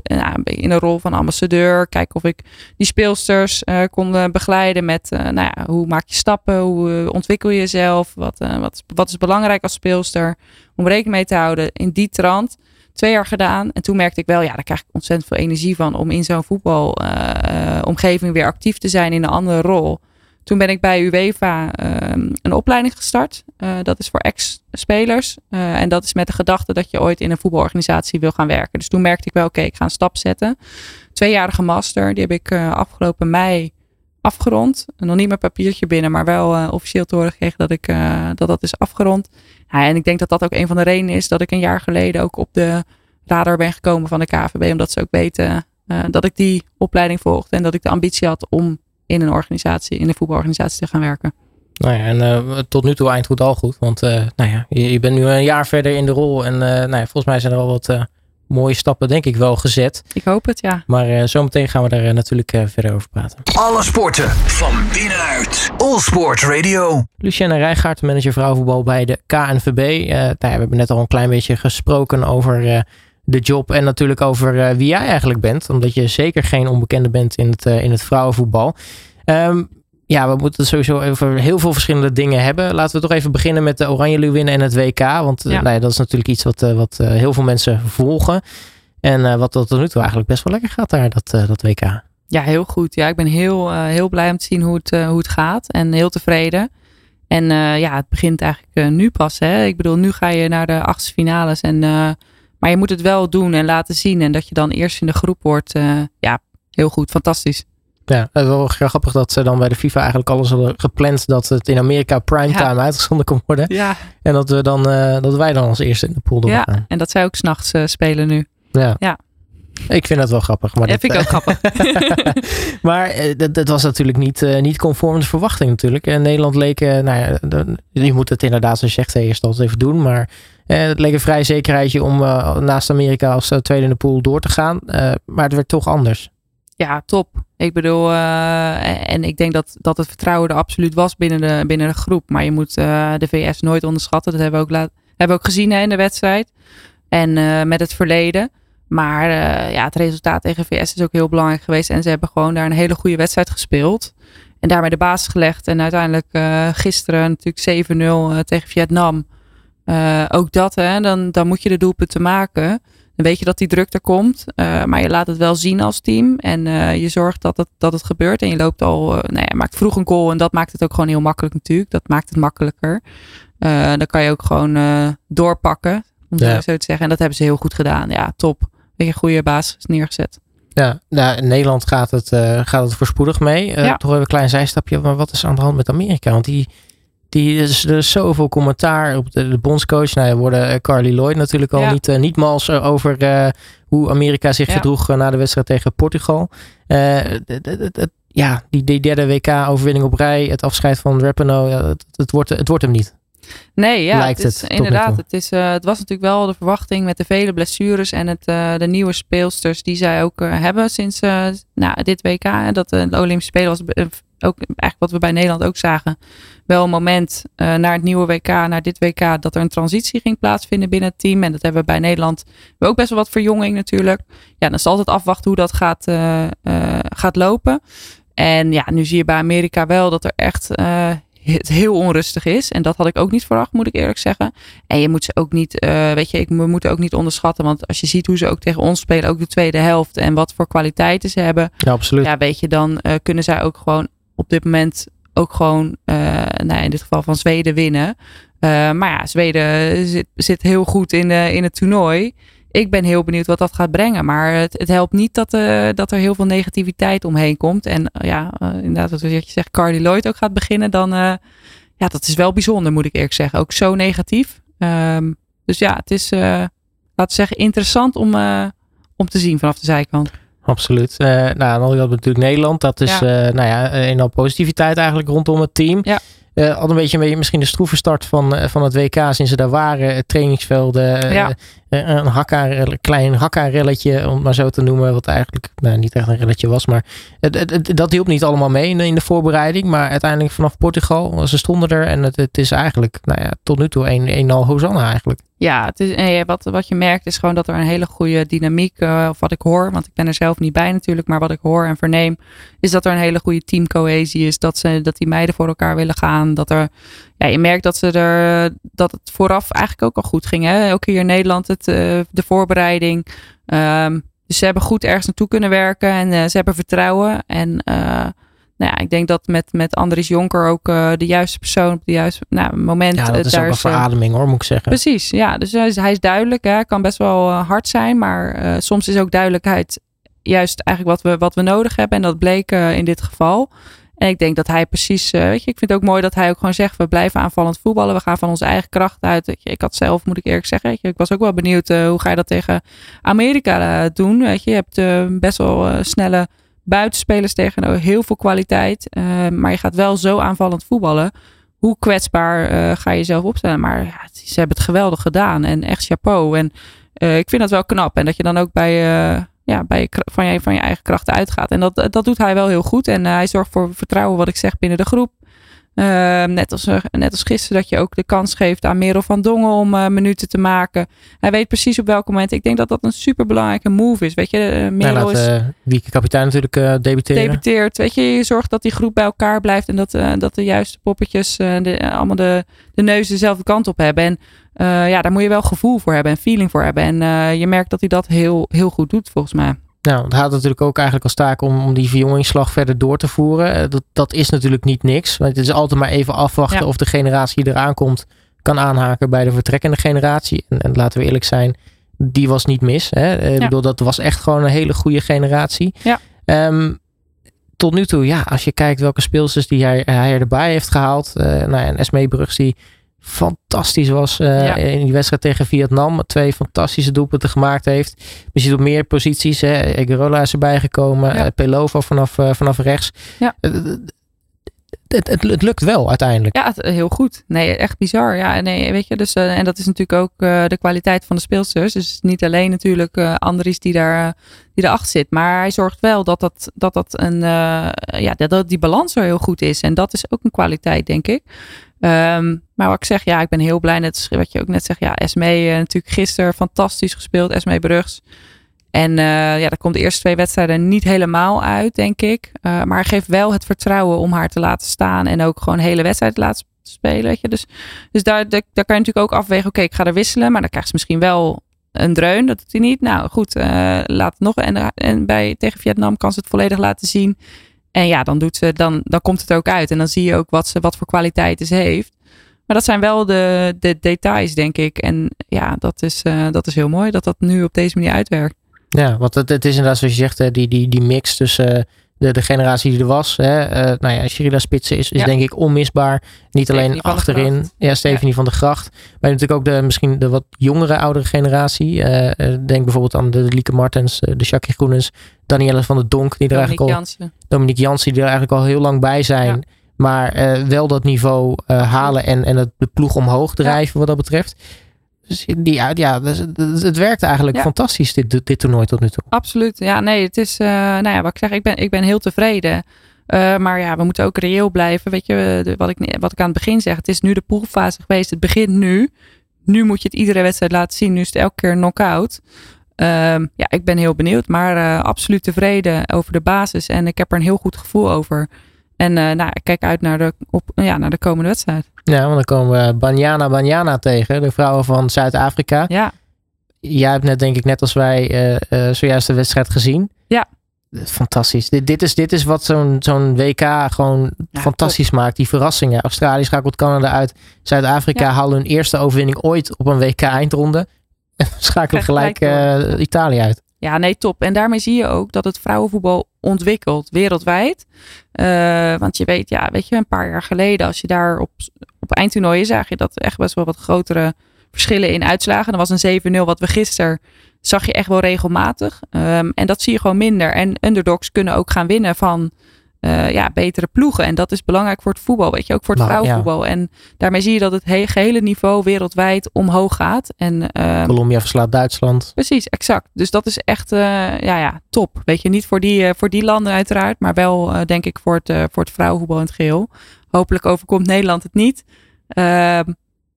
nou, in een rol van ambassadeur. Kijken of ik die speelsters uh, kon begeleiden met nou ja, hoe maak je stappen, hoe ontwikkel je jezelf, wat, wat, wat is belangrijk als speelster, om rekening mee te houden in die trant. twee jaar gedaan. En toen merkte ik wel, ja, daar krijg ik ontzettend veel energie van om in zo'n voetbalomgeving weer actief te zijn in een andere rol. Toen ben ik bij UEFA ehm, een opleiding gestart. Uh, dat is voor ex-spelers. Uh, en dat is met de gedachte dat je ooit in een voetbalorganisatie wil gaan werken. Dus toen merkte ik wel, oké, ik ga een stap zetten. Tweejarige master, die heb ik uh, afgelopen mei afgerond. Nog niet mijn papiertje binnen, maar wel officieel te horen gekregen dat, ik, dat dat is afgerond. Ja, en ik denk dat dat ook een van de redenen is dat ik een jaar geleden ook op de radar ben gekomen van de KVB. Omdat ze ook weten dat ik die opleiding volgde en dat ik de ambitie had om in een organisatie, in een voetbalorganisatie te gaan werken. Nou ja, en uh, tot nu toe eind al goed. Want uh, nou ja, je, je, bent nu een jaar verder in de rol. En uh, nou ja, volgens mij zijn er al wat mooie stappen, denk ik, wel gezet. Ik hoop het, ja. Maar zometeen gaan we daar natuurlijk verder over praten. Alle sporten van binnenuit. All Sport Radio. Lucienne Rijgaard, manager vrouwenvoetbal bij de KNVB. nou ja, we hebben net al een klein beetje gesproken over de job en natuurlijk over wie jij eigenlijk bent. Omdat je zeker geen onbekende bent in het, in het vrouwenvoetbal. Um, ja, we moeten het sowieso over heel veel verschillende dingen hebben. Laten we toch even beginnen met de Oranje Leeuwinnen en het WK. Want ja. nou ja, dat is natuurlijk iets wat, wat heel veel mensen volgen. En wat tot nu toe eigenlijk best wel lekker gaat daar, dat, dat WK. Ja, heel goed. Ja, ik ben heel, heel blij om te zien hoe het, hoe het gaat. En heel tevreden. En ja, het begint eigenlijk nu pas. Hè? Ik bedoel, nu ga je naar de achtste finales. En, maar je moet het wel doen en laten zien. En dat je dan eerst in de groep wordt. ja, heel goed. Fantastisch. Ja, het is wel grappig dat ze dan bij de FIFA eigenlijk alles hadden gepland dat het in Amerika primetime ja. uitgezonden kon worden. Ja. En dat, we dan, uh, dat wij dan als eerste in de pool doorgaan. Ja, en dat zij ook s'nachts uh, spelen nu. Ja. ja. Ik vind dat wel grappig. Maar ja, dat, vind ik ook grappig. maar uh, dat, dat, was natuurlijk niet, niet conform de verwachting natuurlijk. En Nederland leek, nou ja, je moet het inderdaad zoals je zegt eerst altijd even doen. Maar het leek een vrij zekerheidje om naast Amerika als tweede in de pool door te gaan. maar het werd toch anders. Ja, top. Ik bedoel, en ik denk dat, dat het vertrouwen er absoluut was binnen de, binnen de groep. Maar je moet de VS nooit onderschatten. Dat hebben we ook, laat, hebben we ook gezien hè, in de wedstrijd. En met het verleden. Maar ja, het resultaat tegen VS is ook heel belangrijk geweest. En ze hebben gewoon daar een hele goede wedstrijd gespeeld. En daarmee de basis gelegd. En uiteindelijk gisteren natuurlijk 7-0 tegen Vietnam. Ook dat, hè, dan, dan moet je de doelpunten maken. Dan weet je dat die druk er komt. Uh, maar je laat het wel zien als team. En uh, je zorgt dat het, dat het gebeurt. En je loopt al, uh, nou ja, maakt vroeg een goal. En dat maakt het ook gewoon heel makkelijk natuurlijk. Dat maakt het makkelijker. dan kan je ook gewoon doorpakken. Om ja. zo te zeggen. En dat hebben ze heel goed gedaan. Ja, top. Een goede basis neergezet. Ja, nou, in Nederland gaat het, gaat het voorspoedig mee. Ja. Toch even een klein zijstapje. Maar wat is aan de hand met Amerika? Want die die, is, er is zoveel commentaar op de, de bondscoach. Nou, er worden uh, Carly Lloyd natuurlijk al Ja. niet, eh, niet mals uh, over eh, hoe Amerika zich Ja. gedroeg eh, na de wedstrijd tegen Portugal. Eh, ja, die, die derde WK-overwinning op rij, het afscheid van Rapinoe, ja, het, het, wordt, het wordt hem niet. Nee, ja, Lijkt het is, het tot nu inderdaad. Het, is, eh, het was natuurlijk wel de verwachting met de vele blessures en het, eh, de nieuwe speelsters die zij ook eh, hebben sinds nou, dit WK. Dat de Olympische Spelen was ook eigenlijk wat we bij Nederland ook zagen. Wel een moment naar het nieuwe WK, naar dit WK, dat er een transitie ging plaatsvinden binnen het team. En dat hebben we bij Nederland we ook best wel wat verjonging natuurlijk. Ja, dan is het altijd afwachten hoe dat gaat, gaat lopen. En ja, nu zie je bij Amerika wel dat er echt het heel onrustig is. En dat had ik ook niet verwacht, moet ik eerlijk zeggen. En je moet ze ook niet, eh, weet je, ik, we moeten ook niet onderschatten. Want als je ziet hoe ze ook tegen ons spelen, ook de tweede helft. En wat voor kwaliteiten ze hebben. Ja, absoluut. Ja, weet je, dan eh, kunnen zij ook gewoon op dit moment ook gewoon, eh, nou in dit geval van Zweden winnen. Maar ja, Zweden zit, zit heel goed in, in het toernooi. Ik ben heel benieuwd wat dat gaat brengen. Maar het, het helpt niet dat, eh, dat er heel veel negativiteit omheen komt. En eh, ja, eh, inderdaad, wat je zegt, Carly Lloyd ook gaat beginnen. Dan, ja, dat is wel bijzonder, moet ik eerlijk zeggen. Ook zo negatief. Ehm, dus ja, het is, laten we zeggen, interessant om, om te zien vanaf de zijkant. Absoluut. Nou, dan hadden we natuurlijk Nederland. Dat is, Ja. nou ja, een al positiviteit eigenlijk rondom het team. Ja. Eh, had een beetje, een beetje misschien de stroeve start van, eh, van het WK sinds ze daar waren. Eh, Trainingsvelden, Ja. een hakka, klein hakka-relletje, om het maar zo te noemen. Wat eigenlijk nou, niet echt een relletje was. Maar het, het, het- dat hielp niet allemaal mee in de, in de voorbereiding. Maar uiteindelijk vanaf Portugal, ze stonden er. En het, het is eigenlijk nou ja, tot nu toe een, een al Hosanna eigenlijk. Ja, het is, eh, wat, wat je merkt is gewoon dat er een hele goede dynamiek, eh, of wat ik hoor, want ik ben er zelf niet bij natuurlijk, maar wat ik hoor en verneem, is dat er een hele goede teamcohesie is. Dat, ze, dat die meiden voor elkaar willen gaan. Dat er, ja, je merkt dat, ze er, dat het vooraf eigenlijk ook al goed ging. Hè? Ook hier in Nederland, het het, de voorbereiding. Um, dus ze hebben goed ergens naartoe kunnen werken en ze hebben vertrouwen. En nou ja, ik denk dat met, met Andries Jonker ook uh, de juiste persoon op het juiste nou, moment. Ja, dat is ook een verademing hoor, moet ik zeggen. Precies, ja. Dus hij is, hij is duidelijk. Hè, kan best wel hard zijn, maar soms is ook duidelijkheid juist eigenlijk wat we, wat we nodig hebben. En dat bleek in dit geval. En ik denk dat hij precies, weet je, ik vind het ook mooi dat hij ook gewoon zegt, we blijven aanvallend voetballen. We gaan van onze eigen kracht uit. Weet je, ik had zelf, moet ik eerlijk zeggen, weet je, ik was ook wel benieuwd hoe ga je dat tegen Amerika doen. Weet je, je hebt best wel snelle buitenspelers tegen heel veel kwaliteit. Uh, maar je gaat wel zo aanvallend voetballen. Hoe kwetsbaar uh, ga je jezelf opstellen? Maar ja, ze hebben het geweldig gedaan. En echt chapeau. En uh, ik vind dat wel knap. En dat je dan ook bij, ja, bij van, je, van je eigen krachten uitgaat. En dat, dat doet hij wel heel goed. En hij zorgt voor vertrouwen, wat ik zeg, binnen de groep. Uh, net, als, net als gisteren dat je ook de kans geeft aan Merel van Dongen om uh, minuten te maken. Hij weet precies op welk moment. Ik denk dat dat een super belangrijke move is. Weet je, uh, Merel laat, is... wie kapitein natuurlijk debuteren. Debuteert. Weet je, je zorgt dat die groep bij elkaar blijft. En dat, dat de juiste poppetjes de, allemaal de, de neus dezelfde kant op hebben. En ja, daar moet je wel gevoel voor hebben en feeling voor hebben. En je merkt dat hij dat heel, heel goed doet volgens mij. Nou, het had natuurlijk ook eigenlijk als taak om, om die verjongingsslag verder door te voeren. Eh, dat, dat is natuurlijk niet niks. Want het is altijd maar even afwachten of de generatie die eraan komt kan aanhaken bij de vertrekkende generatie. En, en laten we eerlijk zijn, die was niet mis. Hè? Eh, ik bedoel, dat was echt gewoon een hele goede generatie. Ja. Um, tot nu toe, ja, als je kijkt welke speelsters die hij, hij erbij heeft gehaald. Uh, nou ja, en Esmee Brugs die fantastisch was uh, in die wedstrijd tegen Vietnam. Twee fantastische doelpunten gemaakt heeft. Je ziet op meer posities. Hè. Egerola is erbij gekomen. Ja. Uh, Pelova vanaf, uh, vanaf rechts. Ja. Het, het, lukt wel uiteindelijk. Ja, het, heel goed. Nee, echt bizar. Ja, nee, weet je, dus, en dat is natuurlijk ook de kwaliteit van de speelsters. Dus niet alleen natuurlijk Andries die daar die erachter zit. Maar hij zorgt wel dat dat, dat, dat een ja, dat die balans zo heel goed is. En dat is ook een kwaliteit, denk ik. Um, maar wat ik zeg, ja, ik ben heel blij. Net wat je ook net zegt, ja, Esme uh, natuurlijk gisteren fantastisch gespeeld. Esme Brugs. En uh, ja, daar komt de eerste twee wedstrijden niet helemaal uit, denk ik. Uh, maar geeft wel het vertrouwen om haar te laten staan. En ook gewoon hele wedstrijd te laten spelen. Weet je. Dus, dus daar, daar, kan je natuurlijk ook afwegen. Oké, ik ga er wisselen. Maar dan krijgt ze misschien wel een dreun. Dat doet hij niet. Nou goed, laat het nog. En, en bij, tegen Vietnam kan ze het volledig laten zien. En ja, dan, doet ze, dan, dan komt het ook uit. En dan zie je ook wat, ze, wat voor kwaliteiten ze heeft. Maar dat zijn wel de, de details, denk ik. En ja, dat is, uh, dat is heel mooi dat dat nu op deze manier uitwerkt. Ja, want het, het is inderdaad zoals je zegt, die, die, die mix tussen uh, de, de generatie die er was. Hè. Uh, nou ja, Sherida Spitsen is, is ja. denk ik onmisbaar. Niet Stephanie alleen achterin. Ja, Stephanie ja. van de Gracht. Maar natuurlijk ook de, misschien de wat jongere, oudere generatie. Uh, denk bijvoorbeeld aan de Lieke Martens, de Jackie Groenens, Danielle van der Donk. Die er Dominique eigenlijk al, Jansen. Dominique Jansen, die er eigenlijk al heel lang bij zijn. Ja. Maar uh, wel dat niveau halen en, en het, de ploeg omhoog drijven wat dat betreft. Dus die, ja, dus, het werkt eigenlijk ja. fantastisch, dit, dit toernooi tot nu toe. Absoluut. Ja, nee, het is, uh, nou ja, wat ik zeg, ik ben, ik ben heel tevreden. Uh, maar ja, we moeten ook reëel blijven. Weet je, de, wat, ik, wat ik aan het begin zeg, het is nu de poolfase geweest. Het begint nu. Nu moet je het iedere wedstrijd laten zien. Nu is het elke keer een knock-out. Um, ja, ik ben heel benieuwd, maar uh, absoluut tevreden over de basis. En ik heb er een heel goed gevoel over. En uh, nou, ik kijk uit naar de, op, ja, naar de komende wedstrijd. Ja, want dan komen we Banyana Banyana tegen, de vrouwen van Zuid-Afrika. Ja. Jij hebt net, denk ik, net als wij, uh, uh, zojuist de wedstrijd gezien. Ja. Fantastisch. Dit, dit, is, dit is wat zo'n zo'n WK gewoon ja, fantastisch top. maakt. Die verrassingen. Australië schakelt Canada uit. Zuid-Afrika ja. halen hun eerste overwinning ooit op een WK-eindronde. En schakelen gelijk, gelijk uh, Italië uit. Ja, nee, top. En daarmee zie je ook dat het vrouwenvoetbal ontwikkelt wereldwijd. Uh, want je weet, ja, weet je, een paar jaar geleden, als je daar op, op eindtoernooien zag je dat echt best wel wat grotere verschillen in uitslagen. Er was een 7-0 wat we gisteren zag je echt wel regelmatig. Um, en dat zie je gewoon minder. En underdogs kunnen ook gaan winnen van uh, ja, betere ploegen. En dat is belangrijk voor het voetbal, weet je, ook voor het nou, vrouwenvoetbal. Ja. En daarmee zie je dat het he gehele niveau wereldwijd omhoog gaat. En, uh, Colombia verslaat Duitsland. Precies, exact. Dus dat is echt uh, ja, ja, top. Weet je, niet voor die, voor die landen uiteraard, maar wel denk ik voor het, voor het vrouwenvoetbal in het geheel. Hopelijk overkomt Nederland het niet. Ehm,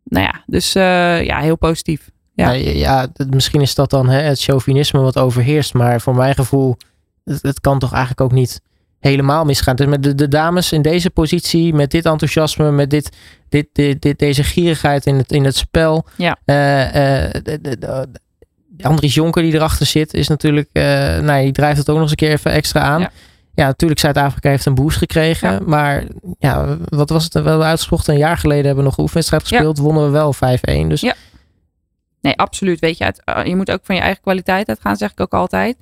nou ja, dus ja, heel positief. Ja. Ja, ja, misschien is dat dan hè, het chauvinisme wat overheerst, maar voor mijn gevoel, het, het kan toch eigenlijk ook niet helemaal misgaan. Dus met de, de, dames in deze positie, met dit enthousiasme, met dit, dit, dit, dit deze gierigheid in het, in het spel. Ja. Uh, uh, de, de, Andries Jonker die erachter zit, is natuurlijk, uh, nou, die drijft het ook nog eens een keer even extra aan. Ja. Ja, natuurlijk, Zuid-Afrika heeft een boost gekregen. Maar ja, wat was het? Wel uitgesproken, een jaar geleden hebben we nog een oefenwedstrijd gespeeld. Wonnen we wel 5-1. Dus ja. Nee, absoluut. Weet je, eh, je moet ook van je eigen kwaliteit uitgaan, zeg ik ook altijd.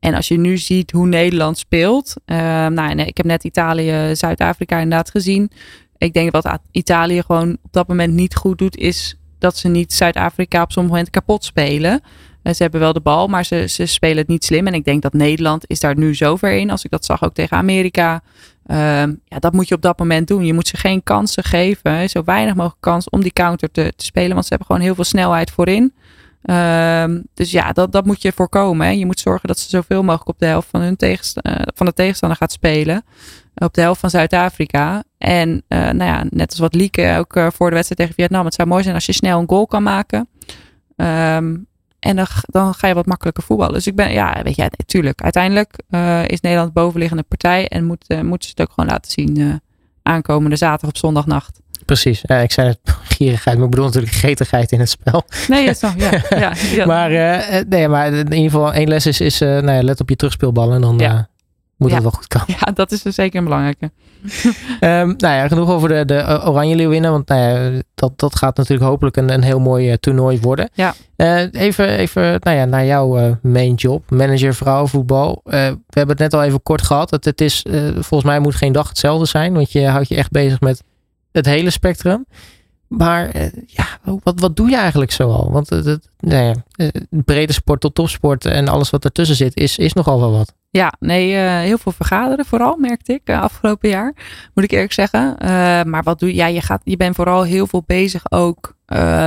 En als je nu ziet hoe Nederland speelt. Uh, nou, nee, ik heb net Italië, Zuid-Afrika inderdaad gezien. Ik denk dat wat Italië gewoon op dat moment niet goed doet, is dat ze niet Zuid-Afrika op sommige momenten kapot spelen. Eh, ze hebben wel de bal, maar ze, ze spelen het niet slim. En ik denk dat Nederland is daar nu zover in. Als ik dat zag ook tegen Amerika. Ehm, ja, dat moet je op dat moment doen. Je moet ze geen kansen geven. Zo weinig mogelijk kans om die counter te, te spelen. Want ze hebben gewoon heel veel snelheid voorin. Ehm, dus ja, dat, dat moet je voorkomen. Je moet zorgen dat ze zoveel mogelijk op de helft van, hun tegenstander, uh, van de tegenstander gaat spelen. Op de helft van Zuid-Afrika. En uh, nou ja, net als wat Lieke ook voor de wedstrijd tegen Vietnam. Het zou mooi zijn als je snel een goal kan maken. Um, en dan, dan ga je wat makkelijker voetballen. Dus ik ben, ja, weet je, natuurlijk. Uiteindelijk uh, is Nederland bovenliggende partij. En moet, uh, moeten ze het ook gewoon laten zien uh, aankomende zaterdag op zondagnacht. Precies. Ja, ik zei het gierigheid, maar ik bedoel natuurlijk getigheid in het spel. Nee, ja, ja, ja. maar, nee, maar in ieder geval één les is, is nou ja, let op je terugspeelballen. En dan ja moet het wel goed komen. Ja, dat is dus zeker een belangrijke. um, nou ja, genoeg over de, de Oranje Leeuwinnen. Want nou ja, dat, dat gaat natuurlijk hopelijk een, een heel mooi uh, toernooi worden. Ja. Uh, even, even nou ja, naar jouw uh, main job. Manager vrouwenvoetbal. we hebben het net al even kort gehad. Het, het is, volgens mij moet geen dag hetzelfde zijn. Want je houdt je echt bezig met het hele spectrum. Maar ja, wat, wat doe je eigenlijk zoal? Want het, nou ja, brede sport tot topsport en alles wat ertussen zit, is, is nogal wel wat. Ja, nee, heel veel vergaderen vooral, merkte ik afgelopen jaar. Moet ik eerlijk zeggen. Maar wat doe je? Ja, je, gaat, je bent vooral heel veel bezig ook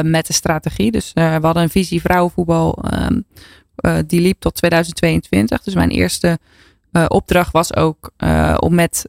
met de strategie. Dus we hadden een visie vrouwenvoetbal. Um, die liep tot 2022. Dus mijn eerste opdracht was ook om met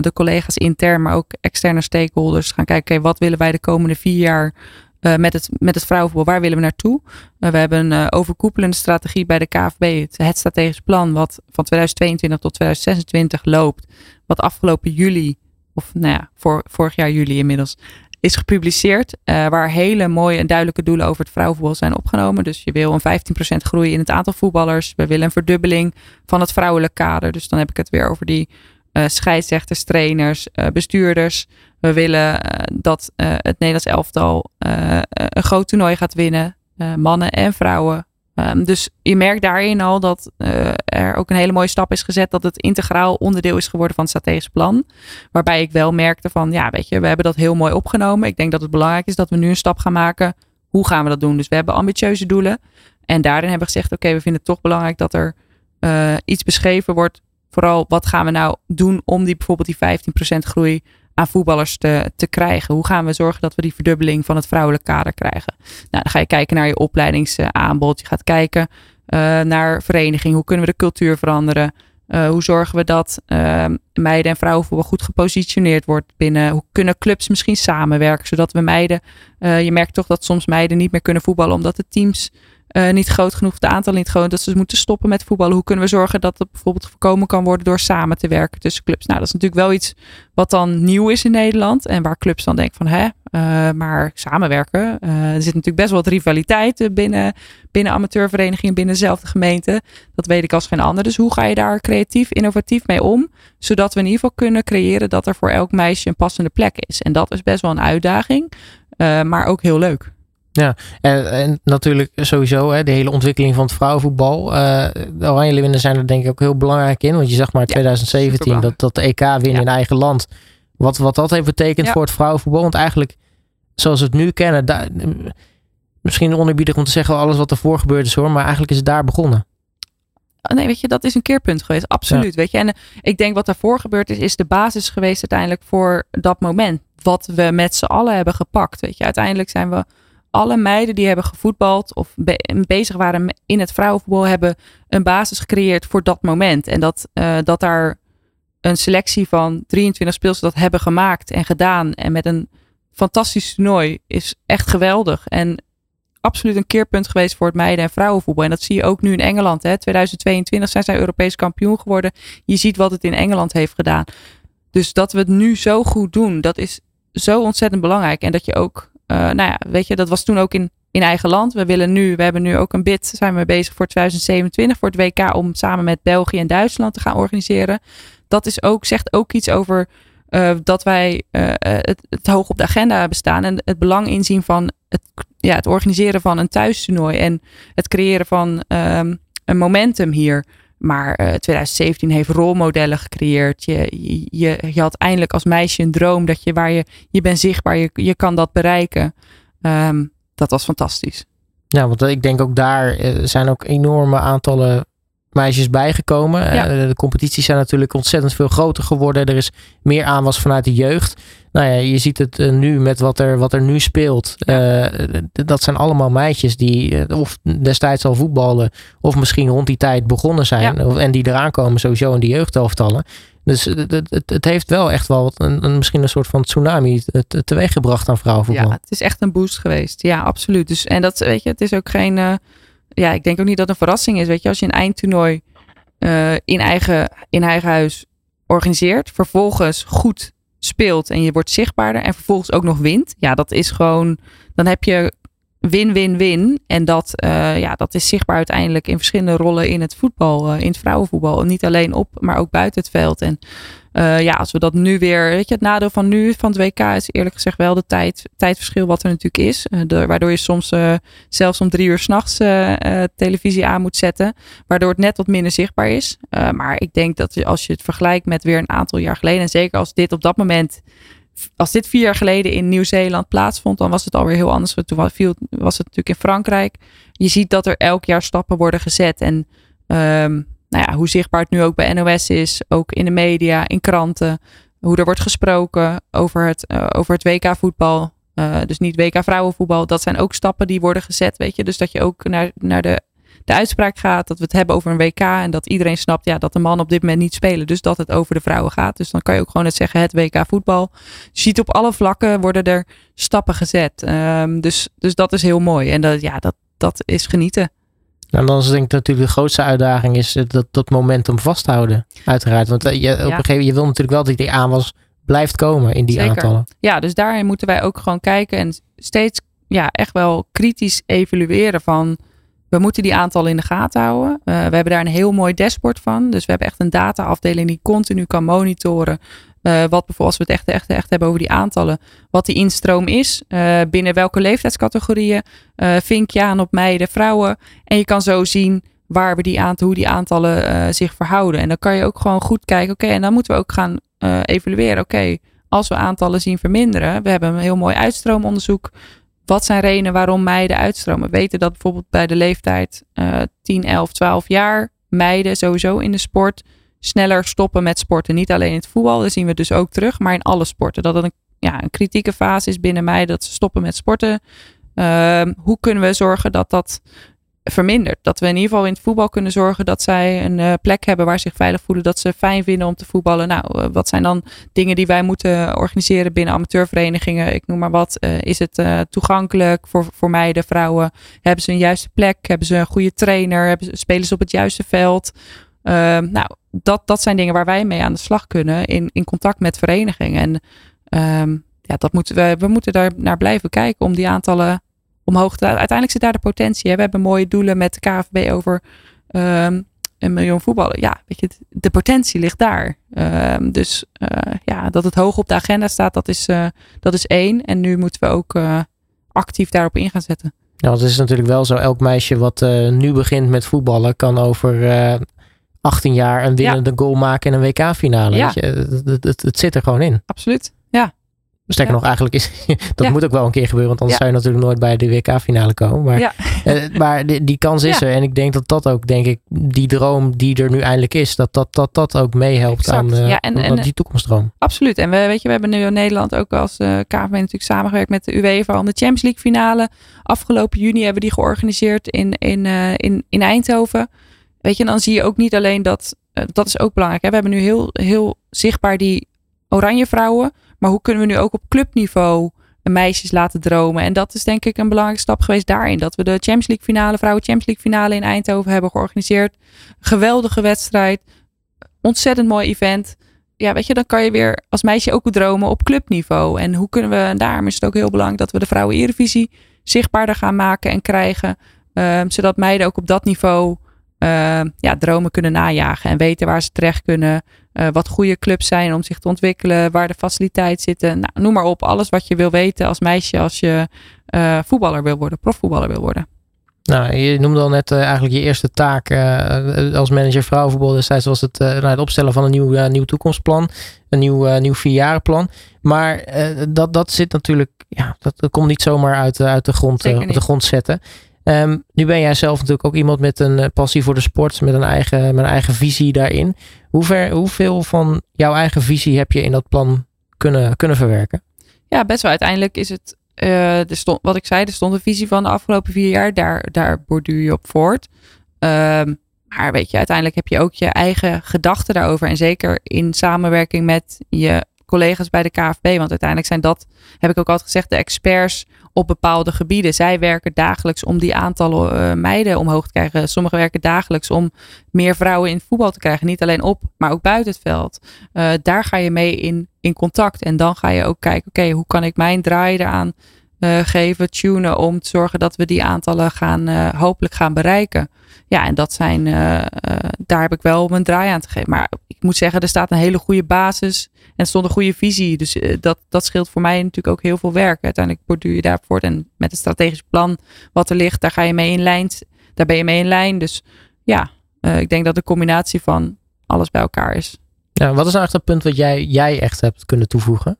de collega's intern, maar ook externe stakeholders te gaan kijken. Wat willen wij de komende vier jaar met, het, met het vrouwenvoetbal, waar willen we naartoe? We hebben een overkoepelende strategie bij de KFB, het, het strategisch plan, wat van 2022 tot 2026 loopt. Wat afgelopen juli, of nou ja, voor, vorig jaar juli inmiddels, is gepubliceerd. waar hele mooie en duidelijke doelen over het vrouwenvoetbal zijn opgenomen. Dus je wil een 15% groei in het aantal voetballers. We willen een verdubbeling van het vrouwelijk kader. Dus dan heb ik het weer over die uh, scheidsrechters, trainers, uh, bestuurders. We willen dat het Nederlands elftal een groot toernooi gaat winnen. mannen en vrouwen. Um, dus je merkt daarin al dat er ook een hele mooie stap is gezet. Dat het integraal onderdeel is geworden van het strategisch plan. Waarbij ik wel merkte van, ja weet je, we hebben dat heel mooi opgenomen. Ik denk dat het belangrijk is dat we nu een stap gaan maken. Hoe gaan we dat doen? Dus we hebben ambitieuze doelen. En daarin hebben we gezegd, oké, we vinden het toch belangrijk dat er iets beschreven wordt Vooral wat gaan we nou doen om die bijvoorbeeld die 15% groei voetballers te, te krijgen? Hoe gaan we zorgen dat we die verdubbeling van het vrouwelijk kader krijgen? Nou, dan ga je kijken naar je opleidingsaanbod. Je gaat kijken uh, naar vereniging. Hoe kunnen we de cultuur veranderen? Uh, hoe zorgen we dat uh, meiden en vrouwenvoetbal goed gepositioneerd wordt binnen? Hoe kunnen clubs misschien samenwerken? Zodat we meiden, je merkt toch dat soms meiden niet meer kunnen voetballen omdat de teams uh, niet groot genoeg, het aantal niet groot, dat ze moeten stoppen met voetballen. Hoe kunnen we zorgen dat dat bijvoorbeeld voorkomen kan worden door samen te werken tussen clubs? Nou, dat is natuurlijk wel iets wat dan nieuw is in Nederland en waar clubs dan denken van, hè, uh, maar samenwerken. Uh, er zit natuurlijk best wel wat rivaliteit binnen, binnen amateurverenigingen, binnen dezelfde gemeente. Dat weet ik als geen ander. Dus hoe ga je daar creatief, innovatief mee om? Zodat we in ieder geval kunnen creëren dat er voor elk meisje een passende plek is. En dat is best wel een uitdaging, maar ook heel leuk. Ja, en, en, natuurlijk sowieso hè, de hele ontwikkeling van het vrouwenvoetbal. Uh, de Oranje Leeuwinnen zijn er denk ik ook heel belangrijk in. Want je zag maar 2017 dat, dat de EK winnen ja. in eigen land. Wat, wat dat heeft betekend ja. voor het vrouwenvoetbal. Want eigenlijk, zoals we het nu kennen, daar, misschien onerbiedig om te zeggen alles wat ervoor gebeurd is hoor. Maar eigenlijk is het daar begonnen. Oh, nee, weet je, dat is een keerpunt geweest. Absoluut. Weet je, en ik denk wat daarvoor gebeurd is, is de basis geweest uiteindelijk voor dat moment. Wat we met z'n allen hebben gepakt. Weet je, uiteindelijk zijn we alle meiden die hebben gevoetbald of bezig waren in het vrouwenvoetbal, hebben een basis gecreëerd voor dat moment. En dat, uh, dat daar een selectie van 23 speelsters dat hebben gemaakt en gedaan. En met een fantastisch toernooi is echt geweldig. En absoluut een keerpunt geweest voor het meiden- en vrouwenvoetbal. En dat zie je ook nu in Engeland. Hè. 2022 zijn zij Europees kampioen geworden. Je ziet wat het in Engeland heeft gedaan. Dus dat we het nu zo goed doen, dat is zo ontzettend belangrijk. En dat je ook nou ja, weet je, dat was toen ook in in eigen land. We willen nu, we hebben nu ook een bid, zijn we bezig voor 2027 voor het WK om samen met België en Duitsland te gaan organiseren. Dat is ook, zegt ook iets over uh, dat wij uh, het, het, hoog op de agenda hebben staan en het belang inzien van het, ja, het organiseren van een thuistoernooi en het creëren van um, een momentum hier. Maar uh, 2017 heeft rolmodellen gecreëerd. Je, je, je had eindelijk als meisje een droom dat je waar je, je bent zichtbaar, je, je kan dat bereiken. Um, dat was fantastisch. Ja, want ik denk ook daar zijn ook enorme aantallen meisjes bijgekomen. Ja. Uh, de competities zijn natuurlijk ontzettend veel groter geworden. Er is meer aanwas vanuit de jeugd. Nou ja, je ziet het uh, nu met wat er, wat er nu speelt. Ja. Uh, dat zijn allemaal meisjes die of destijds al voetballen. Of misschien rond die tijd begonnen zijn. Ja. En die eraan komen sowieso in die jeugdhelftallen. Dus het, het, het, heeft wel echt wel een, een, misschien een soort van tsunami teweeggebracht aan vrouwenvoetbal. Ja, het is echt een boost geweest. Ja, absoluut. Dus, en dat weet je, het is ook geen ja, ik denk ook niet dat het een verrassing is. Weet je, als je een eindtoernooi uh, in, eigen, in eigen huis organiseert, vervolgens goed speelt en je wordt zichtbaarder en vervolgens ook nog wint. Ja, dat is gewoon, dan heb je win-win-win. En dat, uh, ja, dat is zichtbaar uiteindelijk in verschillende rollen in het voetbal, uh, in het vrouwenvoetbal. Niet alleen op, maar ook buiten het veld. En uh, ja, als we dat nu weer, weet je, het nadeel van nu van het WK is eerlijk gezegd wel de tijd, tijdverschil wat er natuurlijk is. De, waardoor je soms zelfs om drie uur s'nachts televisie aan moet zetten. Waardoor het net wat minder zichtbaar is. maar ik denk dat als je het vergelijkt met weer een aantal jaar geleden. En zeker als dit op dat moment als dit vier jaar geleden in Nieuw-Zeeland plaatsvond, dan was het alweer heel anders. Toen was het natuurlijk in Frankrijk. Je ziet dat er elk jaar stappen worden gezet. En um, nou ja, hoe zichtbaar het nu ook bij NOS is, ook in de media, in kranten. Hoe er wordt gesproken over het, uh, over het WK voetbal. Uh, dus niet WK vrouwenvoetbal. Dat zijn ook stappen die worden gezet, weet je. Dus dat je ook naar, naar de de uitspraak gaat, dat we het hebben over een WK en dat iedereen snapt ja, dat de mannen op dit moment niet spelen. Dus dat het over de vrouwen gaat. Dus dan kan je ook gewoon het zeggen, het WK voetbal. Je ziet op alle vlakken worden er stappen gezet. Um, dus, dus dat is heel mooi. En dat, ja, dat, dat is genieten. Nou, dan denk ik natuurlijk de grootste uitdaging is dat, dat momentum vasthouden. Uiteraard. Want je, op een gegeven moment, je wil natuurlijk wel dat die aanwas blijft komen in die Zeker. aantallen. Ja, dus daarin moeten wij ook gewoon kijken en steeds ja, echt wel kritisch evalueren van we moeten die aantallen in de gaten houden. Uh, we hebben daar een heel mooi dashboard van. Dus we hebben echt een dataafdeling die continu kan monitoren. Uh, wat bijvoorbeeld als we het echt, echt, echt hebben over die aantallen. Wat die instroom is. Uh, binnen welke leeftijdscategorieën. vink je aan op meiden, vrouwen. En je kan zo zien waar we die hoe die aantallen zich verhouden. En dan kan je ook gewoon goed kijken. Oké, en dan moeten we ook gaan evalueren. Oké, als we aantallen zien verminderen. We hebben een heel mooi uitstroomonderzoek wat zijn redenen waarom meiden uitstromen? We weten dat bijvoorbeeld bij de leeftijd uh, 10, 11, 12 jaar meiden sowieso in de sport sneller stoppen met sporten. Niet alleen in het voetbal, dat zien we dus ook terug, maar in alle sporten. Dat het een, ja, een kritieke fase is binnen meiden dat ze stoppen met sporten. Uh, hoe kunnen we zorgen dat dat vermindert. Dat we in ieder geval in het voetbal kunnen zorgen dat zij een uh, plek hebben waar ze zich veilig voelen, dat ze fijn vinden om te voetballen. Nou, uh, wat zijn dan dingen die wij moeten organiseren binnen amateurverenigingen? Ik noem maar wat. Uh, is het toegankelijk voor, voor meiden, vrouwen? Hebben ze een juiste plek? Hebben ze een goede trainer? Hebben ze, spelen ze op het juiste veld? Ehm, nou, dat, dat zijn dingen waar wij mee aan de slag kunnen in, in contact met verenigingen. En um, ja, dat moeten we, we moeten daar naar blijven kijken om die aantallen omhoog te Uiteindelijk zit daar de potentie. Hè? We hebben mooie doelen met de KFB over um, een miljoen voetballen. Ja, weet je, de potentie ligt daar. Dus uh, ja, dat het hoog op de agenda staat, dat is, uh, dat is één. En nu moeten we ook uh, actief daarop in gaan zetten. Ja, het is natuurlijk wel zo. Elk meisje wat nu begint met voetballen kan over 18 jaar een winnende ja. goal maken in een WK-finale. Ja. Het, het, het, het zit er gewoon in. Absoluut. Ja, Sterker ja. nog, eigenlijk is dat moet ook wel een keer gebeuren, want anders zou je natuurlijk nooit bij de WK-finale komen. Maar, uh, maar die, die, kans is er. En ik denk dat dat ook, denk ik, die droom die er nu eindelijk is, dat dat, dat, dat ook meehelpt aan, uh, en, en, aan die toekomstdroom. Absoluut. En we, weet je, we hebben nu in Nederland ook als uh, KVB natuurlijk samengewerkt met de UEFA om de Champions League finale. Afgelopen juni hebben die georganiseerd in, in, in, in Eindhoven. Weet je, dan zie je ook niet alleen dat, dat is ook belangrijk. Hè? We hebben nu heel, heel zichtbaar die oranje vrouwen. Maar hoe kunnen we nu ook op clubniveau meisjes laten dromen? En dat is denk ik een belangrijke stap geweest daarin. Dat we de Champions League finale, vrouwen Champions League finale in Eindhoven hebben georganiseerd. Geweldige wedstrijd. Ontzettend mooi event. Ja, weet je, dan kan je weer als meisje ook dromen op clubniveau. En hoe kunnen we, en daarom is het ook heel belangrijk dat we de vrouwen Eredivisie zichtbaarder gaan maken en krijgen. Ehm, zodat meiden ook op dat niveau ehm, ja, dromen kunnen najagen en weten waar ze terecht kunnen. Uh, wat goede clubs zijn om zich te ontwikkelen, waar de faciliteiten zitten. Nou, noem maar op, alles wat je wil weten als meisje als je uh, voetballer wil worden, profvoetballer wil worden. Nou, je noemde al net eigenlijk je eerste taak als manager vrouwenvoetbal. Destijds was het, nou, het opstellen van een nieuw, nieuw toekomstplan. Een nieuw, nieuw vierjarenplan. Maar dat, dat zit natuurlijk, ja, dat, dat komt niet zomaar uit, uit de, grond, de grond zetten. Um, nu ben jij zelf natuurlijk ook iemand met een passie voor de sport. Met een eigen, met eigen visie daarin. Hoe ver, hoeveel van jouw eigen visie heb je in dat plan kunnen, kunnen verwerken? Ja, best wel. Uiteindelijk is het uh, stond, wat ik zei, er stond een visie van de afgelopen vier jaar. Daar, daar borduur je op voort. Um, maar weet je, uiteindelijk heb je ook je eigen gedachten daarover. En zeker in samenwerking met je collega's bij de KFB. Want uiteindelijk zijn dat, heb ik ook altijd gezegd, de experts op bepaalde gebieden. Zij werken dagelijks om die aantallen uh, meiden omhoog te krijgen. Sommigen werken dagelijks om meer vrouwen in voetbal te krijgen. Niet alleen op, maar ook buiten het veld. Uh, daar ga je mee in, in contact. En dan ga je ook kijken, oké, hoe kan ik mijn draai eraan uh, geven, tunen om te zorgen dat we die aantallen gaan, hopelijk gaan bereiken. Ja, en dat zijn, daar heb ik wel mijn draai aan te geven. Maar ik moet zeggen, er staat een hele goede basis en stond een goede visie. Dus uh, dat, dat scheelt voor mij natuurlijk ook heel veel werk. Uiteindelijk borduur je daarvoor. En met het strategisch plan wat er ligt, daar ga je mee in lijn. Daar ben je mee in lijn. Dus ja, ik denk dat de combinatie van alles bij elkaar is. Ja, wat is eigenlijk het punt wat jij, jij echt hebt kunnen toevoegen?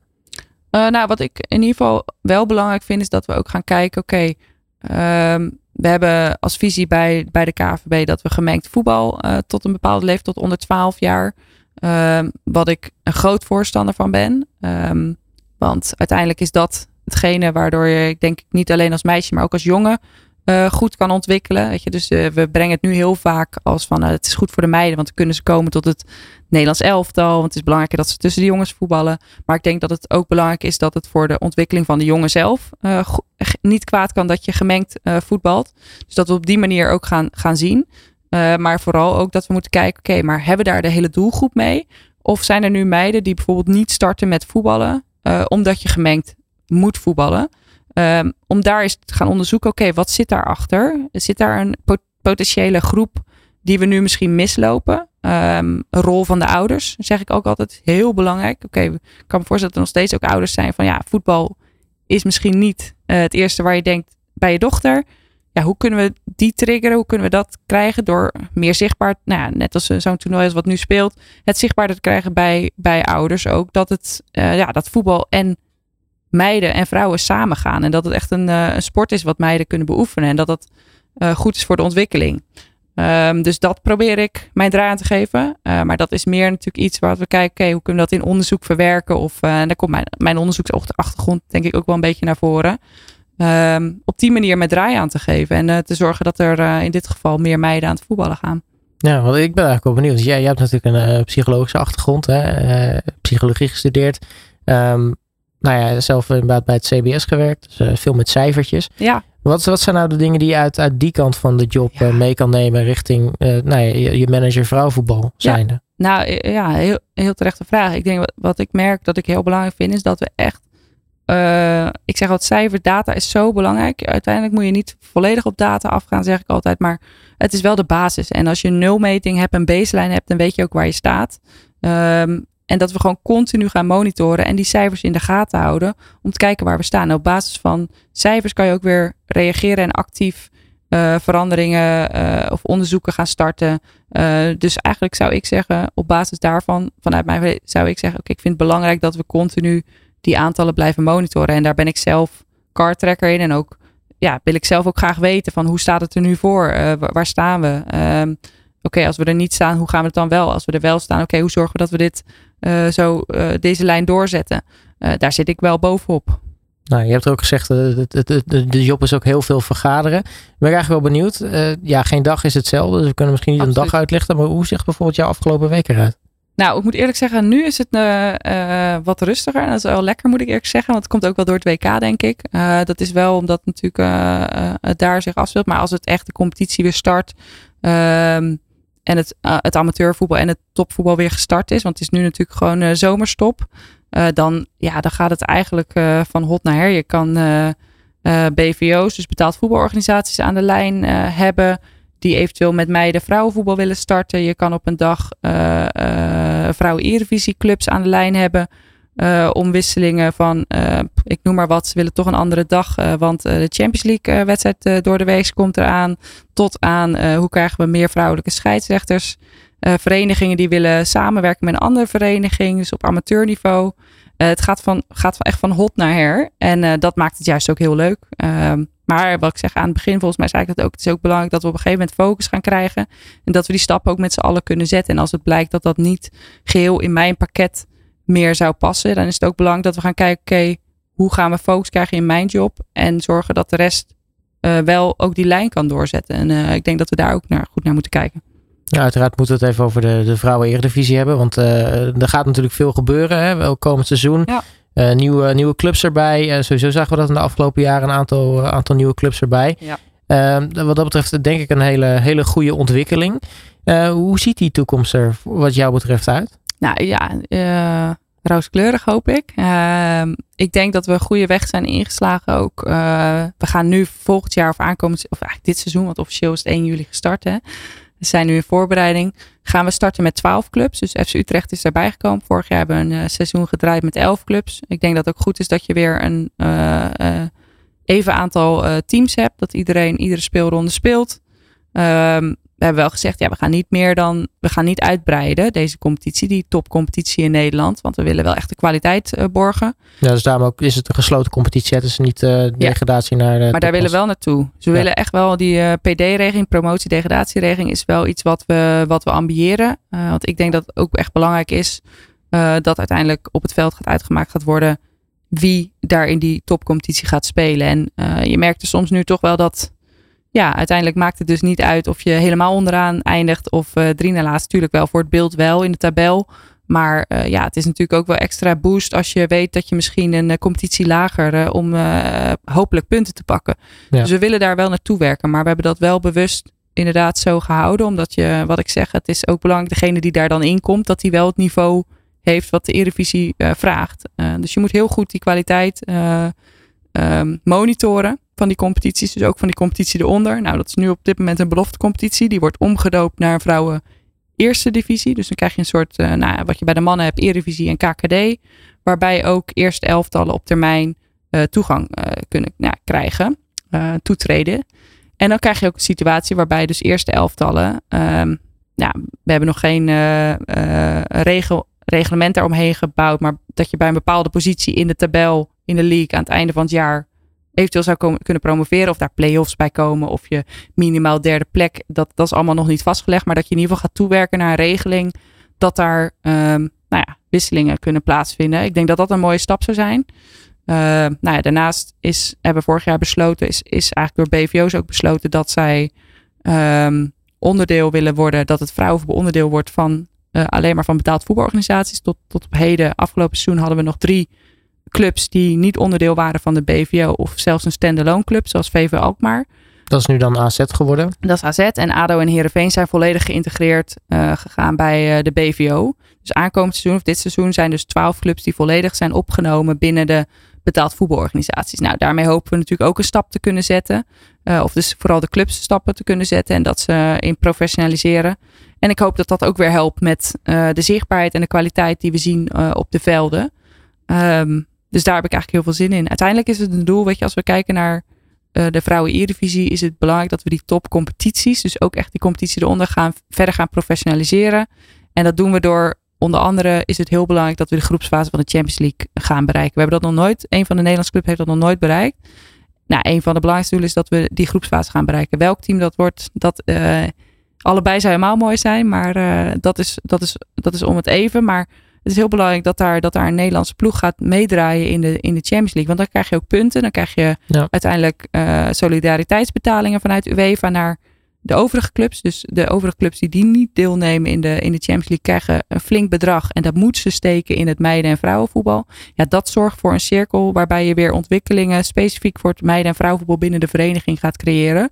Uh, nou, wat ik in ieder geval wel belangrijk vind, is dat we ook gaan kijken. Oké, okay, um, we hebben als visie bij, bij de KVB dat we gemengd voetbal tot een bepaalde leeftijd, tot onder 12 jaar. Um, wat ik een groot voorstander van ben. Um, want uiteindelijk is dat hetgene waardoor je, ik denk niet alleen als meisje, maar ook als jongen uh, goed kan ontwikkelen. Weet je? Dus uh, we brengen het nu heel vaak als van uh, het is goed voor de meiden, want dan kunnen ze komen tot het Nederlands elftal. Want het is belangrijk dat ze tussen de jongens voetballen. Maar ik denk dat het ook belangrijk is dat het voor de ontwikkeling van de jongen zelf niet kwaad kan dat je gemengd voetbalt. Dus dat we op die manier ook gaan, gaan zien. Maar vooral ook dat we moeten kijken, oké, maar hebben we daar de hele doelgroep mee? Of zijn er nu meiden die bijvoorbeeld niet starten met voetballen, omdat je gemengd moet voetballen? Um, om daar eens te gaan onderzoeken, oké, wat zit daarachter? Zit daar een pot potentiële groep die we nu misschien mislopen? Um, een rol van de ouders, zeg ik ook altijd, heel belangrijk. Oké, ik kan me voorstellen dat er nog steeds ook ouders zijn van, ja, voetbal is misschien niet uh, het eerste waar je denkt bij je dochter ja, hoe kunnen we die triggeren? Hoe kunnen we dat krijgen door meer zichtbaar, nou net als zo'n toernooi als wat nu speelt, het zichtbaarder te krijgen bij, bij ouders ook. Dat het, uh, ja, dat voetbal en meiden en vrouwen samen gaan. En dat het echt een, uh, een sport is wat meiden kunnen beoefenen. En dat dat uh, goed is voor de ontwikkeling. Um, dus dat probeer ik mijn draai aan te geven. maar dat is meer natuurlijk iets waar we kijken, hoe kunnen we dat in onderzoek verwerken? Of, en daar komt mijn, mijn onderzoeksachtergrond denk ik ook wel een beetje naar voren. Um, op die manier met draai aan te geven. En te zorgen dat er in dit geval meer meiden aan het voetballen gaan. Ja, want ik ben eigenlijk wel benieuwd. Jij, jij hebt natuurlijk een psychologische achtergrond, hè? psychologie gestudeerd. Um, nou ja, zelf inderdaad bij het CBS gewerkt, dus veel met cijfertjes. Ja. Wat, wat zijn nou de dingen die je uit, uit die kant van de job ja. mee kan nemen richting nou ja, je, je manager vrouwenvoetbal zijnde? Ja. Nou ja, heel, heel terechte vraag. Ik denk wat, wat ik merk dat ik heel belangrijk vind, is dat we echt uh, ik zeg altijd cijfer, data is zo belangrijk. Uiteindelijk moet je niet volledig op data afgaan, zeg ik altijd. Maar het is wel de basis. En als je een nulmeting hebt, een baseline hebt, dan weet je ook waar je staat. Um, en dat we gewoon continu gaan monitoren en die cijfers in de gaten houden. Om te kijken waar we staan. Op basis van cijfers kan je ook weer reageren en actief uh, veranderingen uh, of onderzoeken gaan starten. Uh, dus eigenlijk zou ik zeggen, op basis daarvan, vanuit mij zou ik zeggen, oké, ik vind het belangrijk dat we continu die aantallen blijven monitoren. En daar ben ik zelf car tracker in. En ook ja, wil ik zelf ook graag weten van hoe staat het er nu voor? Waar staan we? Oké, okay, als we er niet staan, hoe gaan we het dan wel? Als we er wel staan, oké, okay, hoe zorgen we dat we dit uh, zo uh, deze lijn doorzetten? daar zit ik wel bovenop. Nou, je hebt ook gezegd, de, de, de, de job is ook heel veel vergaderen. Ik ben eigenlijk wel benieuwd. ja, geen dag is hetzelfde. Dus we kunnen misschien niet Absoluut. een dag uitlichten. Maar hoe ziet bijvoorbeeld jouw afgelopen week eruit? Nou, ik moet eerlijk zeggen, nu is het uh, uh, wat rustiger. En dat is wel lekker, moet ik eerlijk zeggen. Want het komt ook wel door het WK, denk ik. Uh, dat is wel omdat natuurlijk het daar zich afspeelt. Maar als het echt de competitie weer start. Um, en het, het amateurvoetbal en het topvoetbal weer gestart is. Want het is nu natuurlijk gewoon zomerstop. dan, ja, dan gaat het eigenlijk van hot naar her. Je kan BVO's, dus betaald voetbalorganisaties aan de lijn hebben die eventueel met mij de vrouwenvoetbal willen starten. Je kan op een dag vrouwen Eredivisie aan de lijn hebben. Uh, omwisselingen van, ik noem maar wat, ze willen toch een andere dag. want de Champions League wedstrijd door de week komt eraan. Tot aan hoe krijgen we meer vrouwelijke scheidsrechters. verenigingen die willen samenwerken met een andere vereniging. Dus op amateurniveau. het gaat, van, gaat van echt van hot naar her. En dat maakt het juist ook heel leuk. Ehm, maar wat ik zeg aan het begin, volgens mij zei ik dat ook. Het is ook belangrijk dat we op een gegeven moment focus gaan krijgen. En dat we die stappen ook met z'n allen kunnen zetten. En als het blijkt dat dat niet geheel in mijn pakket meer zou passen, dan is het ook belangrijk dat we gaan kijken, oké, hoe gaan we focus krijgen in mijn job? En zorgen dat de rest uh, wel ook die lijn kan doorzetten. En uh, ik denk dat we daar ook naar, goed naar moeten kijken. Ja, uiteraard moeten we het even over de, de vrouwen-eredivisie hebben. Want uh, er gaat natuurlijk veel gebeuren. Hè, wel komend seizoen. Ja. Nieuwe, nieuwe clubs erbij. Sowieso zagen we dat in de afgelopen jaren een aantal, aantal nieuwe clubs erbij. Ja. Ehm, wat dat betreft denk ik een hele, hele goede ontwikkeling. hoe ziet die toekomst er wat jou betreft uit? Nou ja, rooskleurig hoop ik. Ehm, ik denk dat we een goede weg zijn ingeslagen ook. we gaan nu volgend jaar of aankomend, of eigenlijk dit seizoen, want officieel is het 1 juli gestart. Hè. We zijn nu in voorbereiding. Gaan we starten met 12 clubs. Dus FC Utrecht is daarbij gekomen. Vorig jaar hebben we een uh, seizoen gedraaid met 11 clubs. Ik denk dat het ook goed is dat je weer een uh, even aantal teams hebt. Dat iedereen iedere speelronde speelt. Um, we hebben wel gezegd, ja, we gaan niet meer dan, we gaan niet uitbreiden, deze competitie, die topcompetitie in Nederland. Want we willen wel echt de kwaliteit uh, borgen. Ja, dus daarom ook is het een gesloten competitie. Het is niet uh, degradatie naar de. Maar daar willen we wel naartoe. Dus we willen echt wel die uh, PD-regeling, promotie-degradatieregeling, is wel iets wat we, wat we ambiëren. want ik denk dat het ook echt belangrijk is dat uiteindelijk op het veld gaat uitgemaakt gaat worden wie daar in die topcompetitie gaat spelen. En je merkt er soms nu toch wel dat ja, uiteindelijk maakt het dus niet uit of je helemaal onderaan eindigt of uh, drie na laatst. Natuurlijk wel voor het beeld wel in de tabel. Maar uh, ja, het is natuurlijk ook wel extra boost als je weet dat je misschien een uh, competitie lager om hopelijk punten te pakken. Dus we willen daar wel naartoe werken. Maar we hebben dat wel bewust inderdaad zo gehouden. Omdat je, wat ik zeg, het is ook belangrijk degene die daar dan in komt, dat die wel het niveau heeft wat de Eredivisie vraagt. dus je moet heel goed die kwaliteit um, monitoren van die competities. Dus ook van die competitie eronder. Nou, dat is nu op dit moment een beloftecompetitie. Die wordt omgedoopt naar vrouwen eerste divisie. Dus dan krijg je een soort, uh, nou, wat je bij de mannen hebt, Eredivisie en KKD. Waarbij ook eerste elftallen op termijn uh, toegang uh, kunnen nou, krijgen, toetreden. En dan krijg je ook een situatie waarbij dus eerste elftallen, um, ja, we hebben nog geen regel, reglement daaromheen gebouwd, maar dat je bij een bepaalde positie in de tabel in de league aan het einde van het jaar eventueel zou kunnen promoveren. Of daar play-offs bij komen. Of je minimaal derde plek. Dat, dat is allemaal nog niet vastgelegd. Maar dat je in ieder geval gaat toewerken naar een regeling. Dat daar um, nou ja, wisselingen kunnen plaatsvinden. Ik denk dat dat een mooie stap zou zijn. Uh, nou ja, daarnaast is, hebben vorig jaar besloten, is, is eigenlijk door BVO's ook besloten dat zij um, onderdeel willen worden, dat het vrouwenvoetbal onderdeel wordt van uh, alleen maar van betaald voetbalorganisaties. Tot, tot op heden, afgelopen seizoen hadden we nog drie clubs die niet onderdeel waren van de BVO of zelfs een standalone club zoals VV Alkmaar. Dat is nu dan AZ geworden? Dat is AZ en ADO en Heerenveen zijn volledig geïntegreerd uh, gegaan bij uh, de BVO. Dus aankomend seizoen of dit seizoen zijn dus twaalf clubs die volledig zijn opgenomen binnen de betaald voetbalorganisaties. Nou, daarmee hopen we natuurlijk ook een stap te kunnen zetten. Uh, of dus vooral de clubs stappen te kunnen zetten en dat ze in professionaliseren. En ik hoop dat dat ook weer helpt met de zichtbaarheid en de kwaliteit die we zien op de velden. Um, dus daar heb ik eigenlijk heel veel zin in. Uiteindelijk is het een doel, weet je, als we kijken naar uh, de vrouwen Eredivisie, is het belangrijk dat we die topcompetities, dus ook echt die competitie eronder gaan, verder gaan professionaliseren. En dat doen we door, onder andere is het heel belangrijk dat we de groepsfase van de Champions League gaan bereiken. We hebben dat nog nooit, een van de Nederlandse clubs heeft dat nog nooit bereikt. Nou, een van de belangrijkste doelen is dat we die groepsfase gaan bereiken. Welk team dat wordt, dat uh, allebei zou helemaal mooi zijn, maar uh, dat, is, dat, is, dat is om het even. Maar het is heel belangrijk dat daar, dat daar een Nederlandse ploeg gaat meedraaien in de, in de Champions League. Want dan krijg je ook punten. Dan krijg je uiteindelijk uh, solidariteitsbetalingen vanuit UEFA naar de overige clubs. Dus de overige clubs die, die niet deelnemen in de, in de Champions League krijgen een flink bedrag. En dat moet ze steken in het meiden- en vrouwenvoetbal. Ja, dat zorgt voor een cirkel waarbij je weer ontwikkelingen specifiek voor het meiden- en vrouwenvoetbal binnen de vereniging gaat creëren.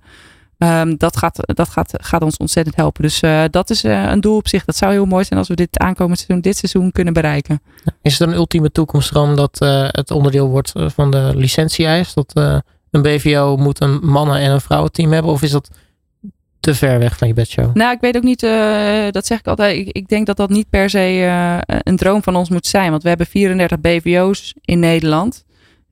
Um, dat gaat, dat gaat, gaat ons ontzettend helpen. Dus uh, dat is uh, een doel op zich. Dat zou heel mooi zijn als we dit aankomend seizoen, dit seizoen kunnen bereiken. Is het een ultieme toekomstroom dat uh, het onderdeel wordt van de licentie-eis? Dat een BVO moet een mannen- en een vrouwenteam hebben? Of is dat te ver weg van je bedshow? Nou, ik weet ook niet, dat zeg ik altijd. Ik, ik, denk dat dat niet per se een droom van ons moet zijn. Want we hebben 34 BVO's in Nederland.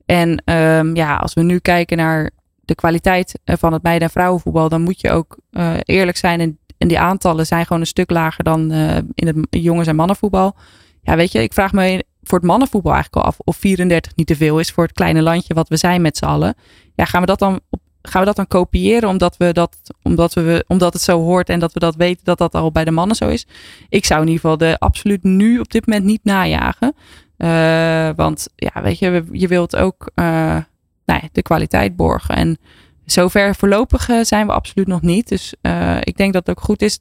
En um, ja, als we nu kijken naar de kwaliteit van het meiden- en vrouwenvoetbal, dan moet je ook uh, eerlijk zijn. En, en, die aantallen zijn gewoon een stuk lager dan in het jongens- en mannenvoetbal. Ja, weet je, ik vraag me voor het mannenvoetbal eigenlijk al af of 34 niet te veel is voor het kleine landje wat we zijn met z'n allen. Ja, gaan we dat dan op gaan we dat dan kopiëren omdat, we dat, omdat, we, omdat het zo hoort en dat we dat weten dat dat al bij de mannen zo is? Ik zou in ieder geval de absoluut nu op dit moment niet najagen. Want ja, weet je, je wilt ook nou ja, de kwaliteit borgen. En zover voorlopig uh, zijn we absoluut nog niet. Dus ik denk dat het ook goed is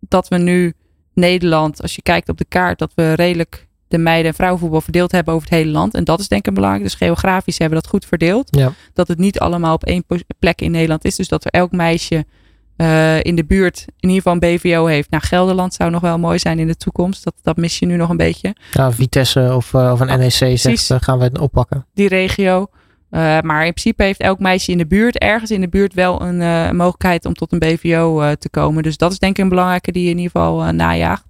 dat we nu Nederland, als je kijkt op de kaart, dat we redelijk de meiden- en vrouwenvoetbal verdeeld hebben over het hele land. En dat is denk ik belangrijk. Dus geografisch hebben we dat goed verdeeld. Ja. Dat het niet allemaal op één plek in Nederland is. Dus dat er elk meisje uh, in de buurt in ieder geval een BVO heeft. Nou, Gelderland zou nog wel mooi zijn in de toekomst. Dat, dat mis je nu nog een beetje. Ja, Vitesse of, uh, of een NEC zegt, uh, gaan we het oppakken. Die regio. Uh, maar in principe heeft elk meisje in de buurt, ergens in de buurt, wel een uh, mogelijkheid om tot een BVO uh, te komen. Dus dat is denk ik een belangrijke die je in ieder geval najaagt.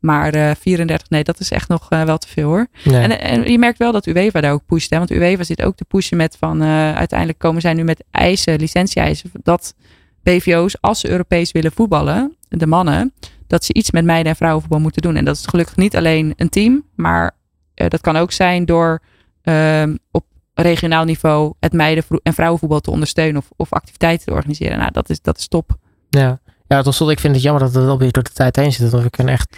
Maar uh, 34, nee, dat is echt nog wel te veel hoor. Nee. En, en, je merkt wel dat UEFA daar ook pusht. Hè? Want UEFA zit ook te pushen met van uiteindelijk komen zij nu met eisen, licentie-eisen. Dat BVO's, als ze Europees willen voetballen, de mannen, dat ze iets met meiden- en vrouwenvoetbal moeten doen. En dat is gelukkig niet alleen een team, maar dat kan ook zijn door ehm, op regionaal niveau het meiden- en vrouwenvoetbal te ondersteunen of, of activiteiten te organiseren. Nou, dat is, dat is top. Ja. Ja, tot slot, ik vind het jammer dat het wel weer door de tijd heen zit. Dat we kunnen echt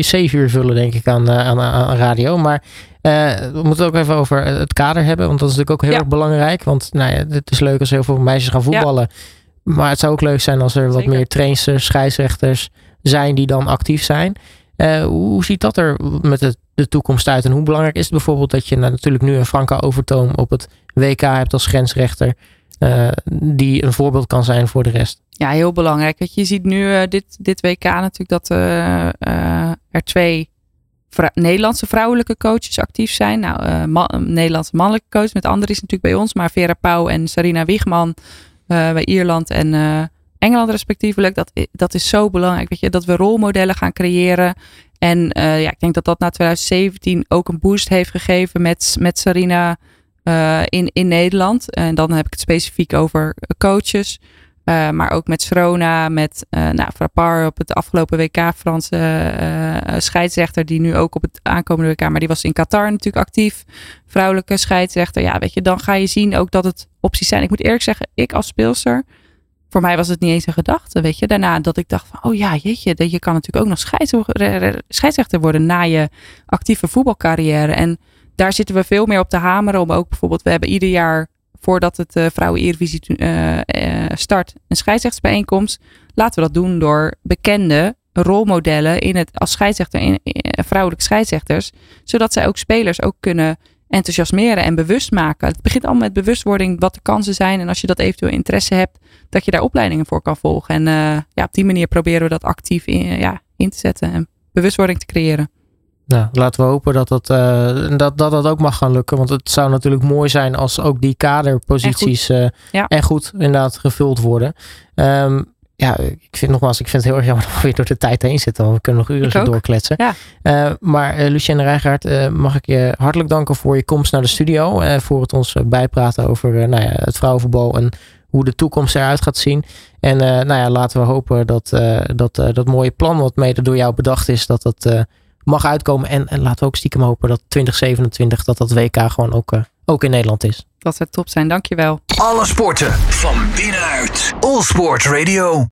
zeven uur vullen, denk ik, aan, aan, aan radio. Maar uh, we moeten het ook even over het kader hebben. Want dat is natuurlijk ook heel Ja. erg belangrijk. Want nou ja, het is leuk als heel veel meisjes gaan voetballen. Maar het zou ook leuk zijn als er wat meer trainsters, scheidsrechters zijn die dan actief zijn. Uh, hoe ziet dat er met de, de toekomst uit? En hoe belangrijk is het bijvoorbeeld dat je nou, natuurlijk nu een Franka Overtoom op het WK hebt als grensrechter. Uh, die een voorbeeld kan zijn voor de rest. Ja, heel belangrijk. Weet je, ziet nu uh, dit, dit WK natuurlijk dat uh, er twee Nederlandse vrouwelijke coaches actief zijn. Nou, ma Nederlandse mannelijke coach met anderen is natuurlijk bij ons. Maar Vera Pauw en Sarina Wiegman bij Ierland en Engeland respectievelijk. Dat, dat is zo belangrijk. Weet je, dat we rolmodellen gaan creëren. En ja, ik denk dat dat na 2017 ook een boost heeft gegeven met, met Sarina uh, in, in Nederland. En dan heb ik het specifiek over coaches. Uh, maar ook met Srona, met nou, op het afgelopen WK, Franse scheidsrechter, die nu ook op het aankomende WK, maar die was in Qatar natuurlijk actief. Vrouwelijke scheidsrechter. Ja, weet je, dan ga je zien ook dat het opties zijn. Ik moet eerlijk zeggen, ik als speelster, voor mij was het niet eens een gedachte, weet je. Daarna dat ik dacht van, oh ja, jeetje, je kan natuurlijk ook nog scheidsrechter worden na je actieve voetbalcarrière. En daar zitten we veel meer op te hameren. Om ook bijvoorbeeld, we hebben ieder jaar voordat het uh, vrouwen Eredivisie uh, uh, start een scheidsrechtsbijeenkomst. Laten we dat doen door bekende rolmodellen in het als scheidsrechter in, vrouwelijke scheidsrechters, zodat zij ook spelers ook kunnen enthousiasmeren en bewust maken. Het begint allemaal met bewustwording wat de kansen zijn en als je dat eventueel interesse hebt, dat je daar opleidingen voor kan volgen. En ja, op die manier proberen we dat actief in, ja, in te zetten en bewustwording te creëren. Nou, laten we hopen dat dat, uh, dat, dat dat ook mag gaan lukken. Want het zou natuurlijk mooi zijn als ook die kaderposities en goed, uh, ja. en goed inderdaad gevuld worden. Um, ja, ik vind nogmaals, ik vind het heel erg jammer dat we weer door de tijd heen zitten. Want we kunnen nog uren zo doorkletsen. Ja. Uh, maar uh, Lucienne Rijgaard, mag ik je hartelijk danken voor je komst naar de studio. voor het ons bijpraten over nou ja, het vrouwenvoetbal en hoe de toekomst eruit gaat zien. En nou ja, laten we hopen dat dat, dat mooie plan wat mede door jou bedacht is, dat dat mag uitkomen. En, en laten we ook stiekem hopen dat 2027 dat dat WK gewoon ook, uh, ook in Nederland is. Dat zou top zijn, dankjewel. Alle sporten van binnenuit. All Sport Radio.